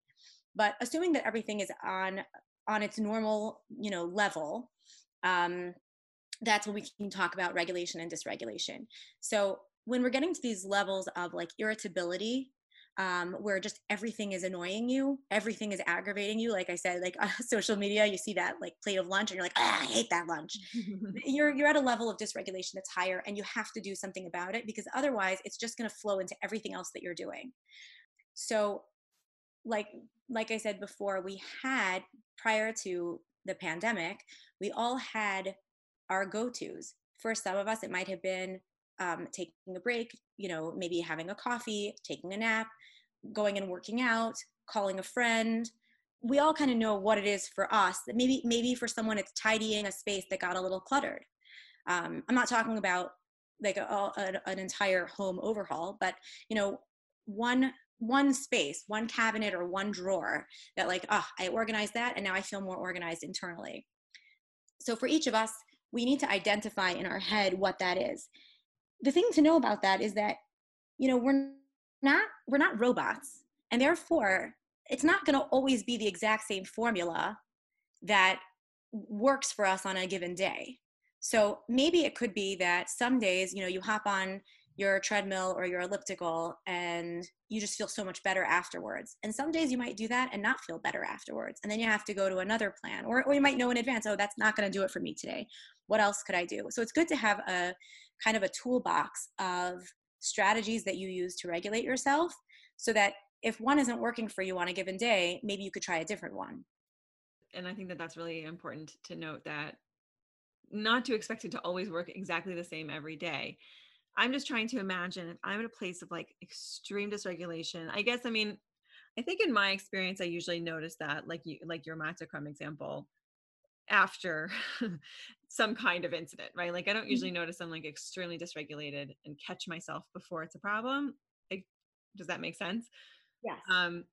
But assuming that everything is on on its normal, you know, level, um, that's when we can talk about regulation and dysregulation. So when we're getting to these levels of like irritability, um, where just everything is annoying you, everything is aggravating you. Like I said, like uh, social media, you see that like plate of lunch, and you're like, ah, I hate that lunch. you're you're at a level of dysregulation that's higher, and you have to do something about it because otherwise, it's just going to flow into everything else that you're doing. So like like I said before, we had prior to the pandemic, we all had our go-tos. For some of us, it might have been um, taking a break, you know, maybe having a coffee, taking a nap, going and working out, calling a friend. We all kind of know what it is for us. That Maybe maybe for someone it's tidying a space that got a little cluttered. Um, I'm not talking about like a, a, an entire home overhaul, but you know, one one space, one cabinet or one drawer that like, ah, oh, I organized that and now I feel more organized internally. So for each of us, we need to identify in our head what that is. The thing to know about that is that, you know, we're not we're not robots. And therefore, it's not going to always be the exact same formula that works for us on a given day. So maybe it could be that some days, you know, you hop on your treadmill or your elliptical and you just feel so much better afterwards. And some days you might do that and not feel better afterwards. And then you have to go to another plan, or, or you might know in advance, oh, that's not going to do it for me today. What else could I do? So it's good to have a kind of a toolbox of strategies that you use to regulate yourself so that if one isn't working for you on a given day, maybe you could try a different one. And I think that that's really important to note that not to expect it to always work exactly the same every day I'm just trying to imagine if I'm in a place of like extreme dysregulation. I guess I mean, I think in my experience, I usually notice that, like you, like your matzah crumb example, after some kind of incident, right? Like I don't usually mm-hmm. notice I'm like extremely dysregulated and catch myself before it's a problem. Like, does that make sense? Yes. Um,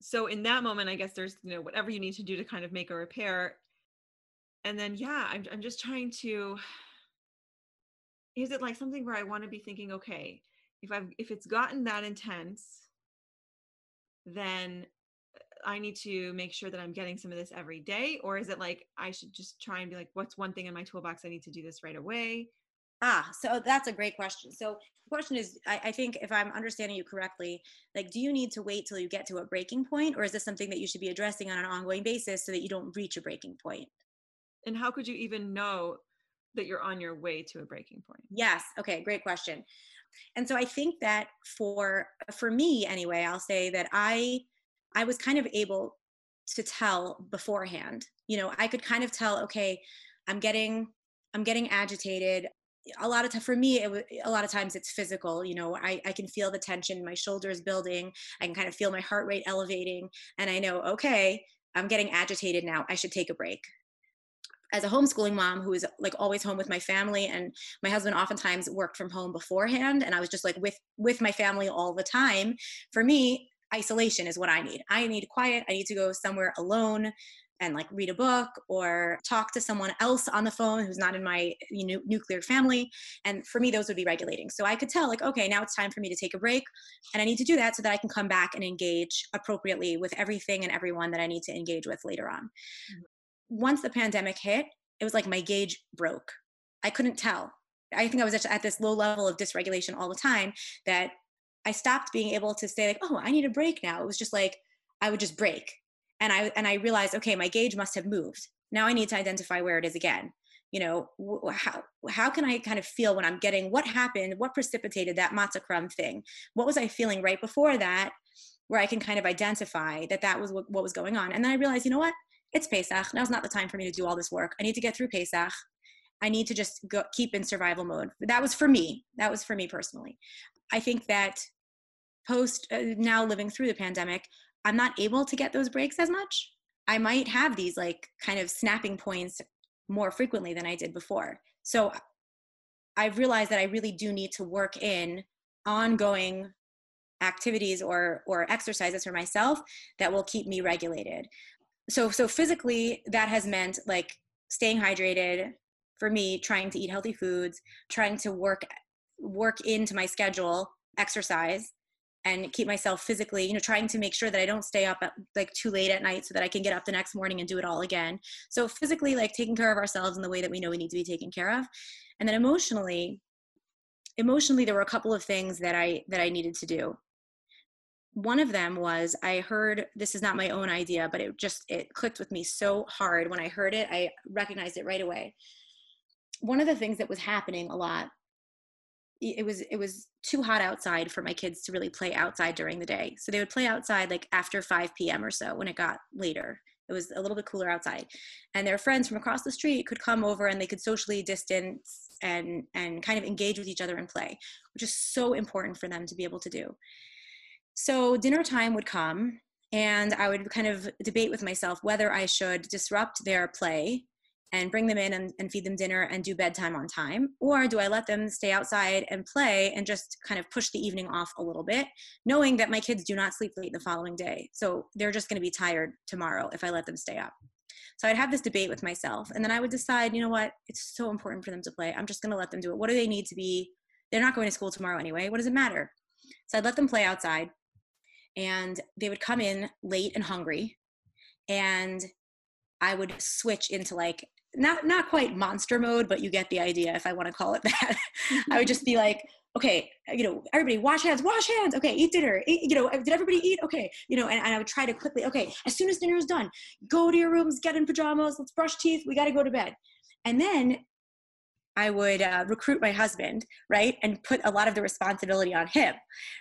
so in that moment, I guess there's you know whatever you need to do to kind of make a repair, and then yeah, I'm I'm just trying to is it like something where I want to be thinking, okay, if I've if it's gotten that intense, then I need to make sure that I'm getting some of this every day? Or is it like I should just try and be like, what's one thing in my toolbox? I need to do this right away. Ah, so that's a great question. So the question is, I, I, think if I'm understanding you correctly, like, do you need to wait till you get to a breaking point, or is this something that you should be addressing on an ongoing basis so that you don't reach a breaking point? And how could you even know that you're on your way to a breaking point? Yes. Okay, great question. And so I think that for for me anyway, I'll say that I I was kind of able to tell beforehand. You know, I could kind of tell, okay, I'm getting I'm getting agitated. A lot of time for me, it a lot of times it's physical. You know, I, I can feel the tension, my shoulders building. I can kind of feel my heart rate elevating, and I know, okay, I'm getting agitated now. I should take a break as a homeschooling mom who was like always home with my family and my husband oftentimes worked from home beforehand and i was just like with with my family all the time for me isolation is what i need. I need quiet. I need to go somewhere alone and like read a book or talk to someone else on the phone who's not in my you know, nuclear family. And for me those would be regulating. So i could tell like okay now it's time for me to take a break and i need to do that so that i can come back and engage appropriately with everything and everyone that i need to engage with later on. Mm-hmm. Once the pandemic hit, it was like my gauge broke. I couldn't tell. I think I was at this low level of dysregulation all the time that I stopped being able to say like, "Oh, I need a break now." It was just like I would just break. And I and I realized, okay, my gauge must have moved. Now I need to identify where it is again. you know how how can i kind of feel when i'm getting what happened what precipitated that matzah crumb thing? What was i feeling right before that where i can kind of identify that that was what, what was going on? And then i realized you know what? It's pesach. Now's not the time for me to do all this work. I need to get through pesach. I need to just go, keep in survival mode. That was for me. That was for me personally. I think that post uh, now living through the pandemic i'm not able to get those breaks as much i might have these like kind of snapping points more frequently than I did before. So I've realized that I really do need to work in ongoing activities or or exercises for myself that will keep me regulated. So so physically that has meant like staying hydrated for me trying to eat healthy foods, trying to work work into my schedule exercise and keep myself physically you know trying to make sure that i don't stay up at, like too late at night so that i can get up the next morning and do it all again. So physically like taking care of ourselves in the way that we know we need to be taken care of. And then emotionally emotionally there were a couple of things that i that i needed to do. One of them was i heard this is not my own idea but it just it clicked with me so hard. When i heard it i recognized it right away. One of the things that was happening a lot it was it was too hot outside for my kids to really play outside during the day. So they would play outside like after 5 p.m or so when it got later. It was a little bit cooler outside. And their friends from across the street could come over and they could socially distance and and kind of engage with each other and play which is so important for them to be able to do. So dinner time would come and i would kind of debate with myself whether i should disrupt their play and bring them in and, and, feed them dinner and do bedtime on time? Or do I let them stay outside and play and just kind of push the evening off a little bit, knowing that my kids do not sleep late the following day? So they're just going to be tired tomorrow if I let them stay up. So I'd have this debate with myself. And then I would decide, you know what? It's so important for them to play. I'm just going to let them do it. What do they need to be? They're not going to school tomorrow anyway. What does it matter? So I'd let them play outside. And they would come in late and hungry. And I would switch into like not not quite monster mode, but you get the idea if I want to call it that. I would just be like, okay, you know, everybody wash hands, wash hands. Okay, eat dinner. Eat, you know, did everybody eat? Okay, you know, and, and I would try to quickly, okay, as soon as dinner is done, go to your rooms, get in pajamas, let's brush teeth. We got to go to bed. And then I would uh, recruit my husband, right, and put a lot of the responsibility on him,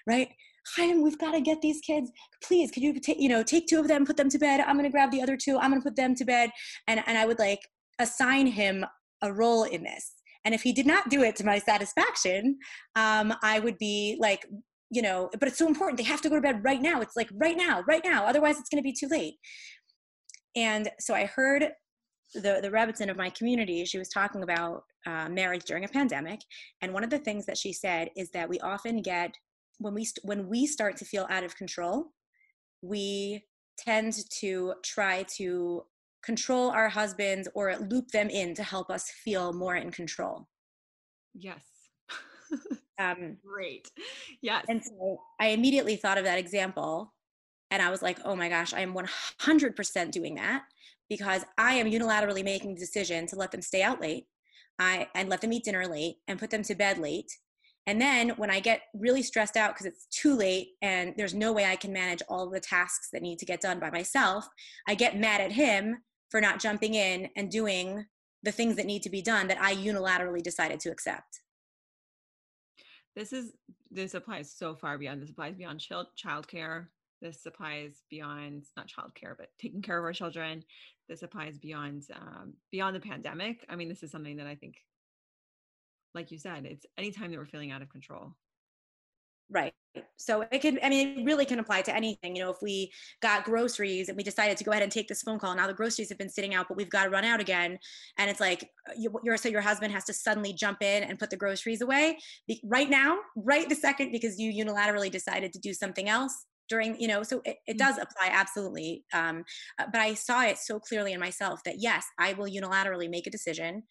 right. Chaim, we've got to get these kids. Please, could you take, you know, take two of them, put them to bed. I'm going to grab the other two. I'm going to put them to bed. And, and I would like assign him a role in this. And if he did not do it to my satisfaction, um, I would be like, you know, but it's so important. They have to go to bed right now. It's like right now, right now. Otherwise, it's going to be too late. And so I heard the the Rebbetzin of my community. She was talking about uh, marriage during a pandemic, and one of the things that she said is that we often get when we st- when we start to feel out of control, we tend to try to control our husbands or loop them in to help us feel more in control. Yes. um, Great. Yes. And so I immediately thought of that example and I was like, oh my gosh, I am 100% doing that because I am unilaterally making the decision to let them stay out late I, and let them eat dinner late and put them to bed late. And then when I get really stressed out because it's too late and there's no way I can manage all the tasks that need to get done by myself, I get mad at him for not jumping in and doing the things that need to be done that I unilaterally decided to accept. This is this applies so far beyond. This applies beyond child childcare. This applies beyond not childcare, but taking care of our children. This applies beyond um, beyond the pandemic. I mean, this is something that I think, like you said, it's anytime that we're feeling out of control. Right. So it can, I mean, it really can apply to anything. You know, if we got groceries and we decided to go ahead and take this phone call, now the groceries have been sitting out, but we've got to run out again. And it's like, uh, you, so your husband has to suddenly jump in and put the groceries away right now, right the second, because you unilaterally decided to do something else during you know so it, it mm. does apply absolutely um, uh, but i saw it so clearly in myself that yes i will unilaterally make a decision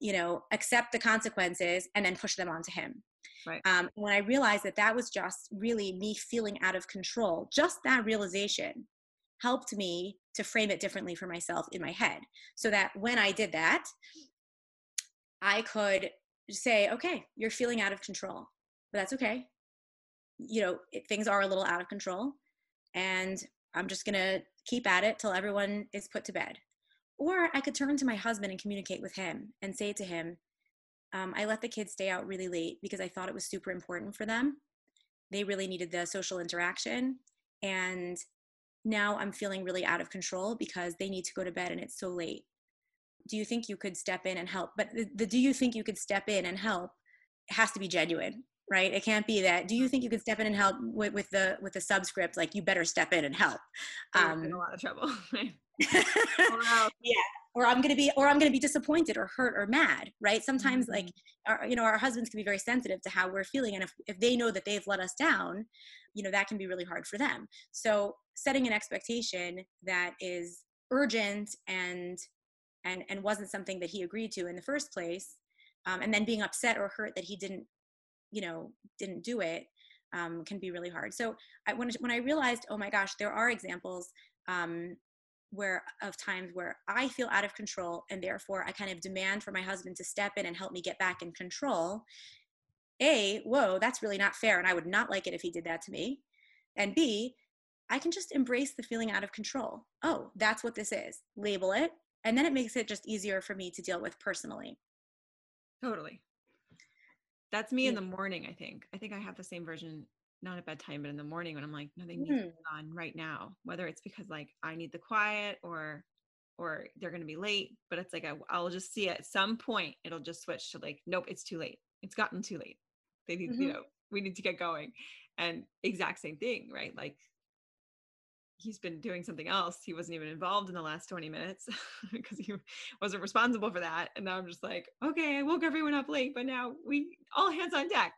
you know accept the consequences and then push them onto him Right. Um, when I realized that that was just really me feeling out of control, just that realization helped me to frame it differently for myself in my head. So that when I did that, I could say, okay, you're feeling out of control, but that's okay. You know, it, things are a little out of control, and I'm just going to keep at it till everyone is put to bed. or i could turn to my husband and communicate with him and say to him um, i let the kids stay out really late because i thought it was super important for them. They really needed the social interaction. And now i'm feeling really out of control because they need to go to bed and it's so late. Do you think you could step in and help? But the, the do you think you could step in and help has to be genuine right? It can't be that do you think you could step in and help with, with the with the subscript? Like you better step in and help. Um in a lot of trouble wow. yeah or i'm going to be or i'm going to be disappointed or hurt or mad right? Sometimes mm-hmm. like our, you know our husbands can be very sensitive to how we're feeling and if, if they know that they've let us down you know that can be really hard for them. So setting an expectation that is urgent and and and wasn't something that he agreed to in the first place um, and then being upset or hurt that he didn't you know didn't do it um, can be really hard. So I, when, when i realized oh my gosh there are examples um, where of times where i feel out of control and therefore i kind of demand for my husband to step in and help me get back in control a whoa that's really not fair and i would not like it if he did that to me. And b i can just embrace the feeling out of control. Oh that's what this is. Label it. And then it makes it just easier for me to deal with personally. Totally. That's me yeah. in the morning i think. I think i have the same version not at bedtime but in the morning when i'm like nothing needs mm. to be on right now whether it's because like i need the quiet or or they're going to be late but it's like I, i'll just see at some point it'll just switch to like nope it's too late it's gotten too late they need mm-hmm. you know we need to get going and exact same thing right like he's been doing something else. He wasn't even involved in the last 20 minutes because he wasn't responsible for that. And now I'm just like, okay, I woke everyone up late, but now we all hands on deck.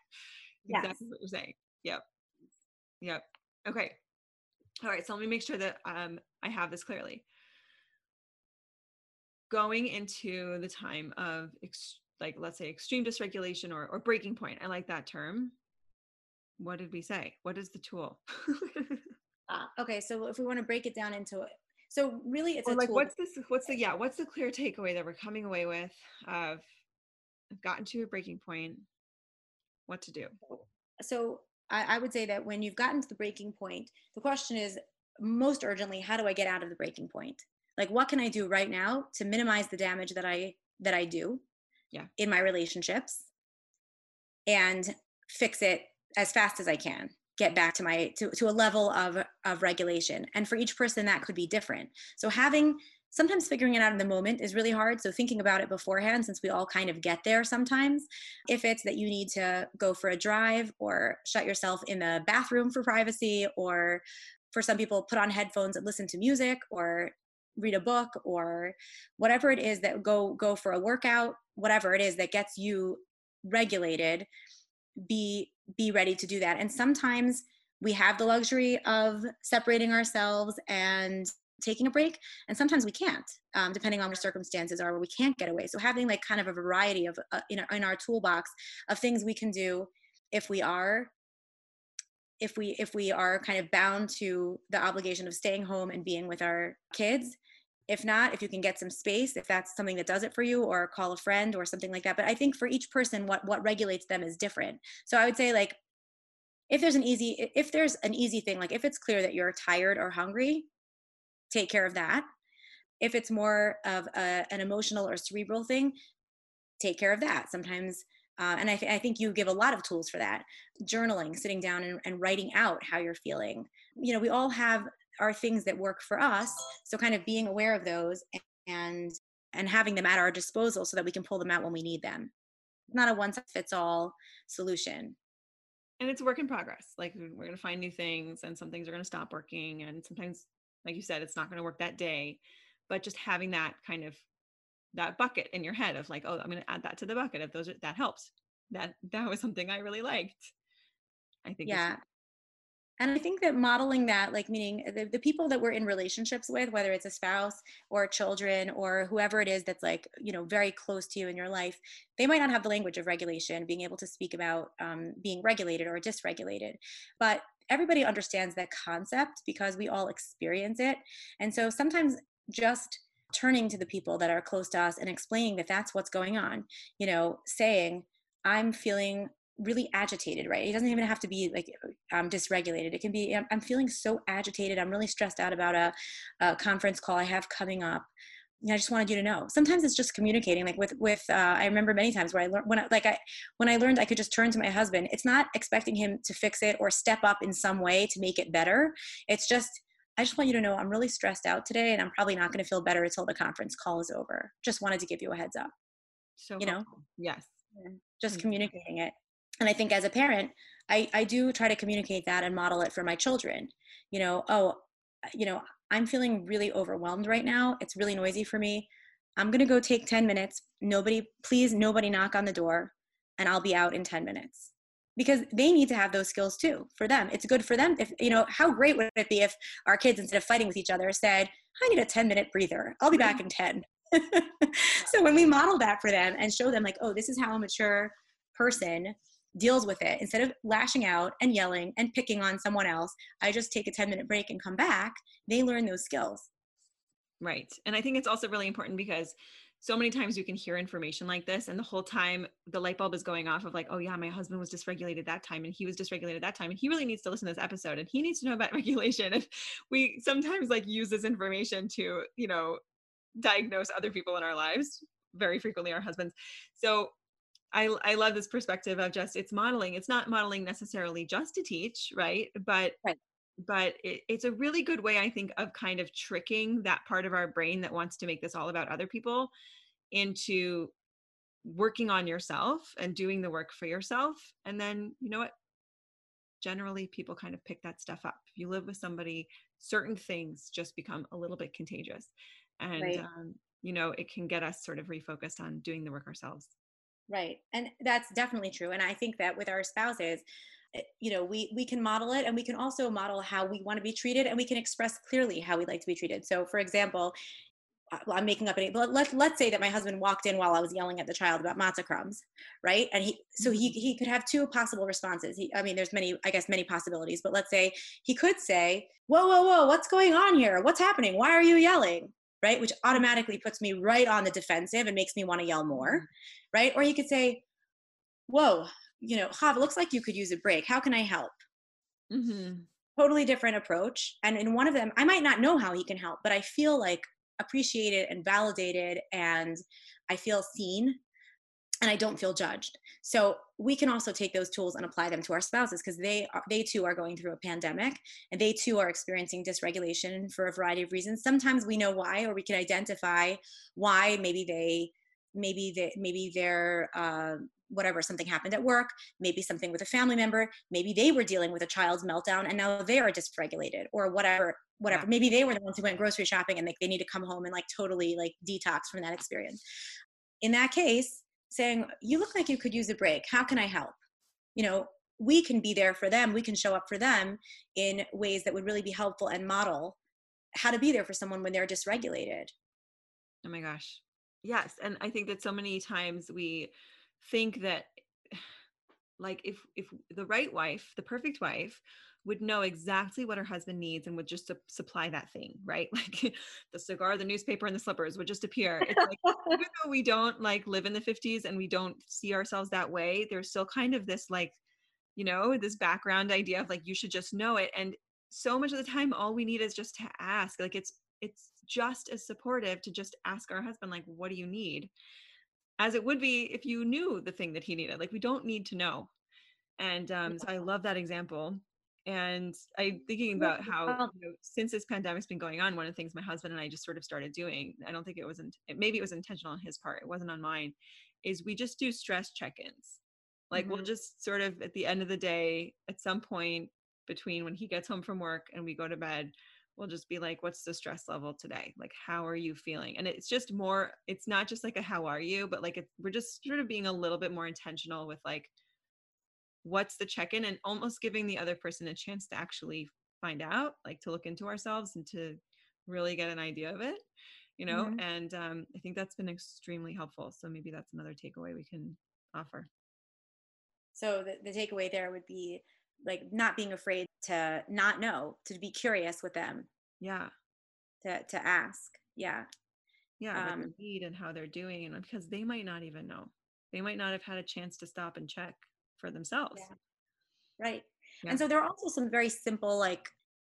Yes. Exactly what you're saying. Yep. Yep. Okay. All right. So let me make sure that um, I have this clearly. Going into the time of ex- like, let's say extreme dysregulation or, or breaking point. I like that term. What did we say? What is the tool? Uh, okay, so if we want to break it down into it, so really it's or like tool. what's this? What's the yeah? What's the clear takeaway that we're coming away with? Of I've gotten to a breaking point. What to do? So I, I would say that when you've gotten to the breaking point, the question is most urgently, how do I get out of the breaking point? Like, what can I do right now to minimize the damage that I that I do? Yeah. In my relationships, and fix it as fast as I can get back to my to, to a level of of regulation and for each person that could be different so having sometimes figuring it out in the moment is really hard so thinking about it beforehand since we all kind of get there sometimes if it's that you need to go for a drive or shut yourself in the bathroom for privacy or for some people put on headphones and listen to music or read a book or whatever it is that go go for a workout whatever it is that gets you regulated be be ready to do that. And sometimes we have the luxury of separating ourselves and taking a break and sometimes we can't um, depending on what circumstances are where we can't get away. So having like kind of a variety of uh, in, our, in our toolbox of things we can do if we are if we if we are kind of bound to the obligation of staying home and being with our kids. If not if you can get some space if that's something that does it for you or call a friend or something like that. But i think for each person what what regulates them is different. So i would say like if there's an easy if there's an easy thing like if it's clear that you're tired or hungry take care of that. If it's more of a, an emotional or cerebral thing take care of that. Sometimes uh, and I, th- I, think you give a lot of tools for that. Journaling sitting down and, and writing out how you're feeling. You know we all have our things that work for us so kind of being aware of those and and having them at our disposal so that we can pull them out when we need them. It's not a one size fits all solution. And it's a work in progress. Like we're going to find new things and some things are going to stop working and sometimes like you said it's not going to work that day but just having that kind of that bucket in your head of like oh i'm going to add that to the bucket if those are, that helps. That that was something i really liked i think yeah. And i think that modeling that like meaning the, the people that we're in relationships with whether it's a spouse or children or whoever it is that's like you know very close to you in your life they might not have the language of regulation being able to speak about um, being regulated or dysregulated but everybody understands that concept because we all experience it and so sometimes just turning to the people that are close to us and explaining that that's what's going on you know saying i'm feeling really agitated, right? It doesn't even have to be like I'm dysregulated. It can be I'm, feeling so agitated. I'm really stressed out about a, a conference call I have coming up. I just wanted you to know. Sometimes it's just communicating. Like with with uh, I remember many times where I learned when I, like I when I learned I could just turn to my husband. It's not expecting him to fix it or step up in some way to make it better. It's just I just want you to know I'm really stressed out today, and I'm probably not going to feel better until the conference call is over. Just wanted to give you a heads up. So you know, yes, just mm-hmm. communicating it. And I think as a parent, I I do try to communicate that and model it for my children. You know, oh, you know, I'm feeling really overwhelmed right now. It's really noisy for me. I'm going to go take 10 minutes. Nobody, please, nobody knock on the door, and I'll be out in 10 minutes. Because they need to have those skills too for them. It's good for them. If, you know, how great would it be if our kids, instead of fighting with each other, said, I need a 10 minute breather. I'll be back in 10. so when we model that for them and show them, like, oh, this is how a mature person deals with it. Instead of lashing out and yelling and picking on someone else i just take a 10 minute break and come back they learn those skills. Right. And i think it's also really important because so many times you can hear information like this and the whole time the light bulb is going off of like oh yeah my husband was dysregulated that time and he was dysregulated that time and he really needs to listen to this episode and he needs to know about regulation. And we sometimes like use this information to you know diagnose other people in our lives very frequently our husbands. So I, I love this perspective of just it's modeling. It's not modeling necessarily just to teach, right? But right. but it, it's a really good way, I think, of kind of tricking that part of our brain that wants to make this all about other people into working on yourself and doing the work for yourself. And then you know what? Generally, people kind of pick that stuff up. If you live with somebody, certain things just become a little bit contagious, and right. um, you know it can get us sort of refocused on doing the work ourselves. Right. And that's definitely true. And I think that with our spouses, eh, you know, we we can model it and we can also model how we want to be treated and we can express clearly how we like to be treated. So for example, uh, I'm making up an but let, let's say that my husband walked in while I was yelling at the child about matzah crumbs, right? And he so he mm-hmm. he could have two possible responses. He, I mean, there's many, I guess, many possibilities, but let's say he could say, Whoa, whoa, whoa, what's going on here? What's happening? Why are you yelling? Right? Which automatically puts me right on the defensive and makes me want to yell more, mm-hmm. right? Or you could say, whoa, you know, Hav, it looks like you could use a break. How can I help? Mm-hmm. Totally different approach. And in one of them, I might not know how he can help, but I feel like appreciated and validated and I feel seen and I don't feel judged. So we can also take those tools and apply them to our spouses because they are, they too are going through a pandemic and they too are experiencing dysregulation for a variety of reasons. Sometimes we know why, or we can identify why. Maybe they, maybe they, maybe they're. Uh, whatever something happened at work maybe something with a family member maybe they were dealing with a child's meltdown and now they are dysregulated or whatever whatever yeah. maybe they were the ones who went grocery shopping and like they need to come home and like totally like detox from that experience in that case saying, You look like you could use a break. How can I help? You know, we can be there for them. We can show up for them in ways that would really be helpful and model how to be there for someone when they're dysregulated. Oh my gosh. Yes. And I think that so many times we think that like if if the right wife, the perfect wife would know exactly what her husband needs and would just su- supply that thing, right? Like the cigar, the newspaper, and the slippers would just appear. It's like even though we don't like live in the 50s and we don't see ourselves that way, there's still kind of this like, you know, this background idea of like you should just know it. And so much of the time, all we need is just to ask. Like it's it's just as supportive to just ask our husband, like, what do you need? As it would be if you knew the thing that he needed. Like we don't need to know. And um, so I love that example and i'm thinking about how you know, since this pandemic's been going on one of the things my husband and i just sort of started doing i don't think it was in, maybe it was intentional on his part it wasn't on mine is we just do stress check-ins. Like mm-hmm. we'll just sort of at the end of the day at some point between when he gets home from work and we go to bed we'll just be like what's the stress level today? Like how are you feeling? And it's just more it's not just like a how are you? but like it, we're just sort of being a little bit more intentional with like what's the check-in and almost giving the other person a chance to actually find out like to look into ourselves and to really get an idea of it you know mm-hmm. and um, i think that's been extremely helpful so maybe that's another takeaway we can offer. So the, the takeaway there would be like not being afraid to not know to be curious with them. Yeah. To to ask yeah. Yeah um, need and how they're doing and because they might not even know. They might not have had a chance to stop and check for themselves. Yeah. Right. Yeah. And so there are also some very simple, like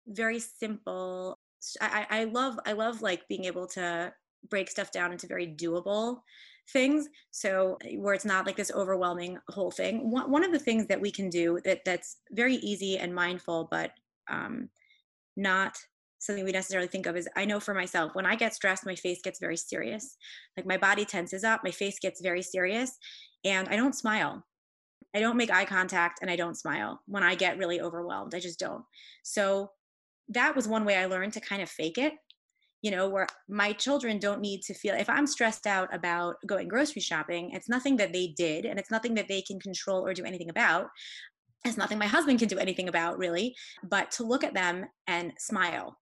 very simple. I, I love I love like being able to break stuff down into very doable things so where it's not like this overwhelming whole thing one, one of the things that we can do that that's very easy and mindful but um, not something we necessarily think of is I know for myself, when I get stressed, my face gets very serious. Like my body tenses up, my face gets very serious, and I don't smile. I don't make eye contact and I don't smile when I get really overwhelmed. I just don't. So that was one way I learned to kind of fake it, you know, where my children don't need to feel if I'm stressed out about going grocery shopping, it's nothing that they did and it's nothing that they can control or do anything about. It's nothing my husband can do anything about, really, but to look at them and smile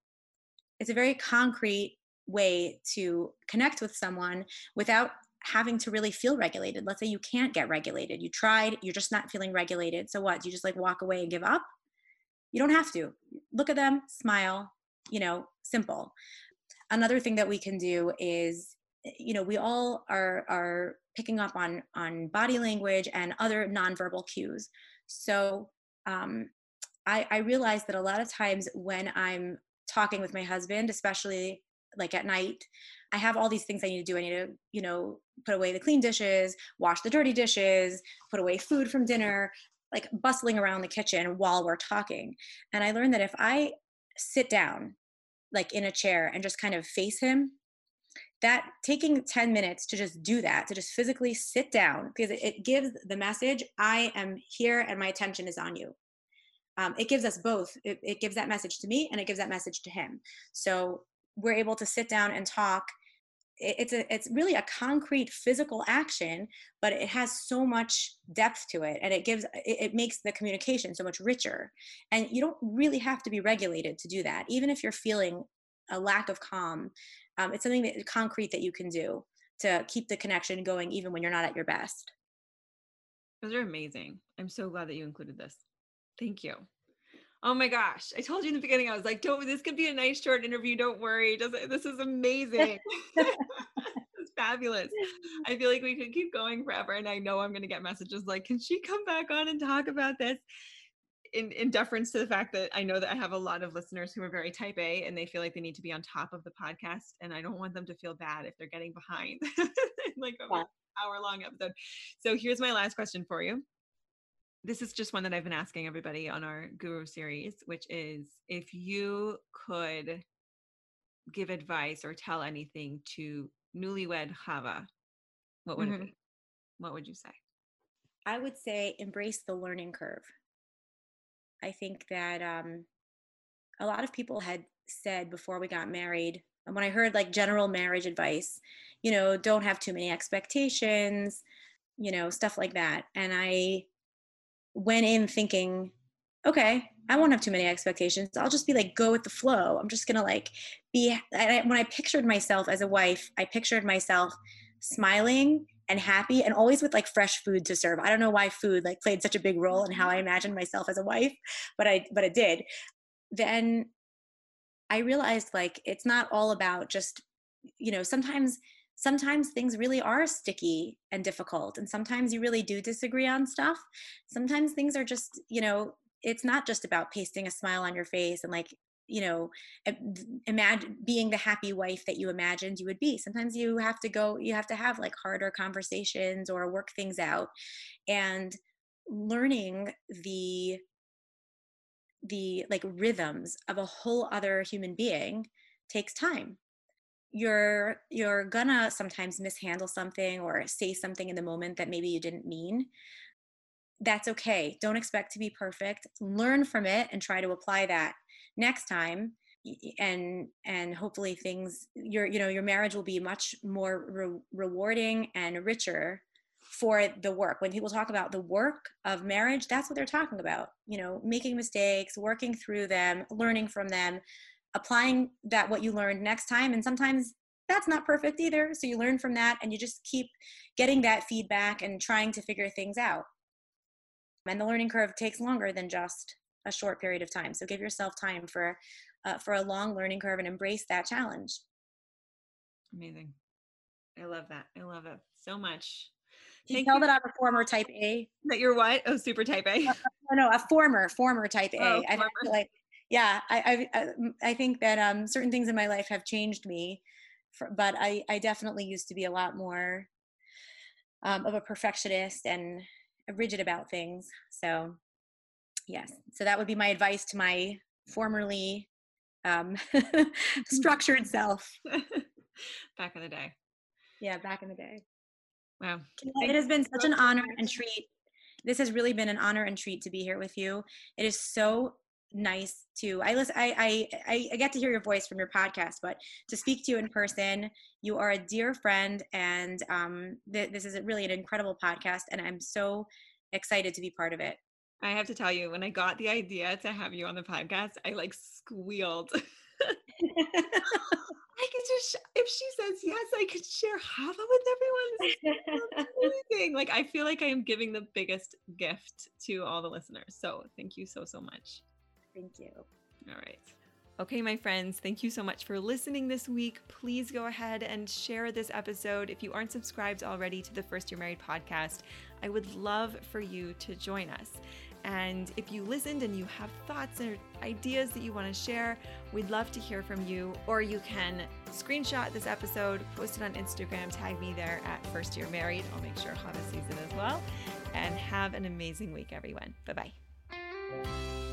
it's a very concrete way to connect with someone without having to really feel regulated. Let's say you can't get regulated. You tried, you're just not feeling regulated. So what? Do you just like walk away and give up? You don't have to. Look at them, smile, you know, simple. Another thing that we can do is you know, we all are are picking up on on body language and other nonverbal cues. So um I, I realize that a lot of times when I'm talking with my husband, especially like at night. I have all these things I need to do. I need to, you know, put away the clean dishes, wash the dirty dishes, put away food from dinner, like bustling around the kitchen while we're talking. And I learned that if I sit down, like in a chair, and just kind of face him, that taking 10 minutes to just do that, to just physically sit down, because it gives the message I am here and my attention is on you um, it gives us both it, it gives that message to me and it gives that message to him so we're able to sit down and talk it's a it's really a concrete physical action but it has so much depth to it and it gives it, it, makes the communication so much richer. And you don't really have to be regulated to do that even if you're feeling a lack of calm um, it's something that concrete that you can do to keep the connection going even when you're not at your best. Those are amazing. I'm so glad that you included this. Thank you. Oh my gosh. I told you in the beginning, I was like, don't, this could be a nice short interview. Don't worry. This is amazing. it's fabulous. I feel like we could keep going forever. And I know I'm going to get messages like, can she come back on and talk about this? In, in deference to the fact that I know that I have a lot of listeners who are very type A and they feel like they need to be on top of the podcast. And I don't want them to feel bad if they're getting behind like an hour long episode. So here's my last question for you this is just one that I've been asking everybody on our guru series, which is if you could give advice or tell anything to newlywed Hava, what would mm-hmm. it be? What would you say? I would say embrace the learning curve. I think that um, a lot of people had said before we got married, and when I heard like general marriage advice, you know, don't have too many expectations, you know, stuff like that. And I went in thinking, okay, I won't have too many expectations. I'll just be like, go with the flow. I'm just gonna like be. I, when I pictured myself as a wife, I pictured myself smiling and happy and always with like fresh food to serve. I don't know why food like played such a big role in how I imagined myself as a wife, but I but it did. Then I realized like it's not all about just you know sometimes sometimes things really are sticky and difficult and sometimes you really do disagree on stuff. Sometimes things are just you know it's not just about pasting a smile on your face and like you know imagine being the happy wife that you imagined you would be. Sometimes you have to go you have to have like harder conversations or work things out. And learning the the like rhythms of a whole other human being takes time you're you're gonna sometimes mishandle something or say something in the moment that maybe you didn't mean. That's okay. Don't expect to be perfect. Learn from it and try to apply that next time and and hopefully things your you know your marriage will be much more re- rewarding and richer for the work. When people talk about the work of marriage that's what they're talking about you know making mistakes working through them learning from them applying that what you learned next time and sometimes that's not perfect either so you learn from that and you just keep getting that feedback and trying to figure things out and the learning curve takes longer than just a short period of time so give yourself time for uh, for a long learning curve and embrace that challenge amazing i love that i love it so much you tell you. that I'm a former type A. That you're what? Oh, super type A. no, no, a former, former type A. Oh, I like yeah I, I i think that um certain things in my life have changed me for, but I, I definitely used to be a lot more um, of a perfectionist and rigid about things. So, yes, so that would be my advice to my formerly um, structured self. back in the day. Yeah, back in the day. Wow. It has been such an honor and treat. This has really been an honor and treat to be here with you. It is so nice to I listen I, I I get to hear your voice from your podcast, but to speak to you in person, you are a dear friend and um th- this is really an incredible podcast and I'm so excited to be part of it. I have to tell you, when I got the idea to have you on the podcast, I like squealed. I could just, if she says yes, I could share Chava with everyone. amazing. like, I feel like I am giving the biggest gift to all the listeners. So, thank you so, so much. Thank you. All right. Okay, my friends, thank you so much for listening this week. Please go ahead and share this episode. If you aren't subscribed already to the First Year Married podcast, I would love for you to join us. And if you listened and you have thoughts or ideas that you want to share, we'd love to hear from you. Or you can screenshot this episode, post it on Instagram, tag me there at First Year Married. I'll make sure Chava sees it as well. And have an amazing week, everyone. Bye bye.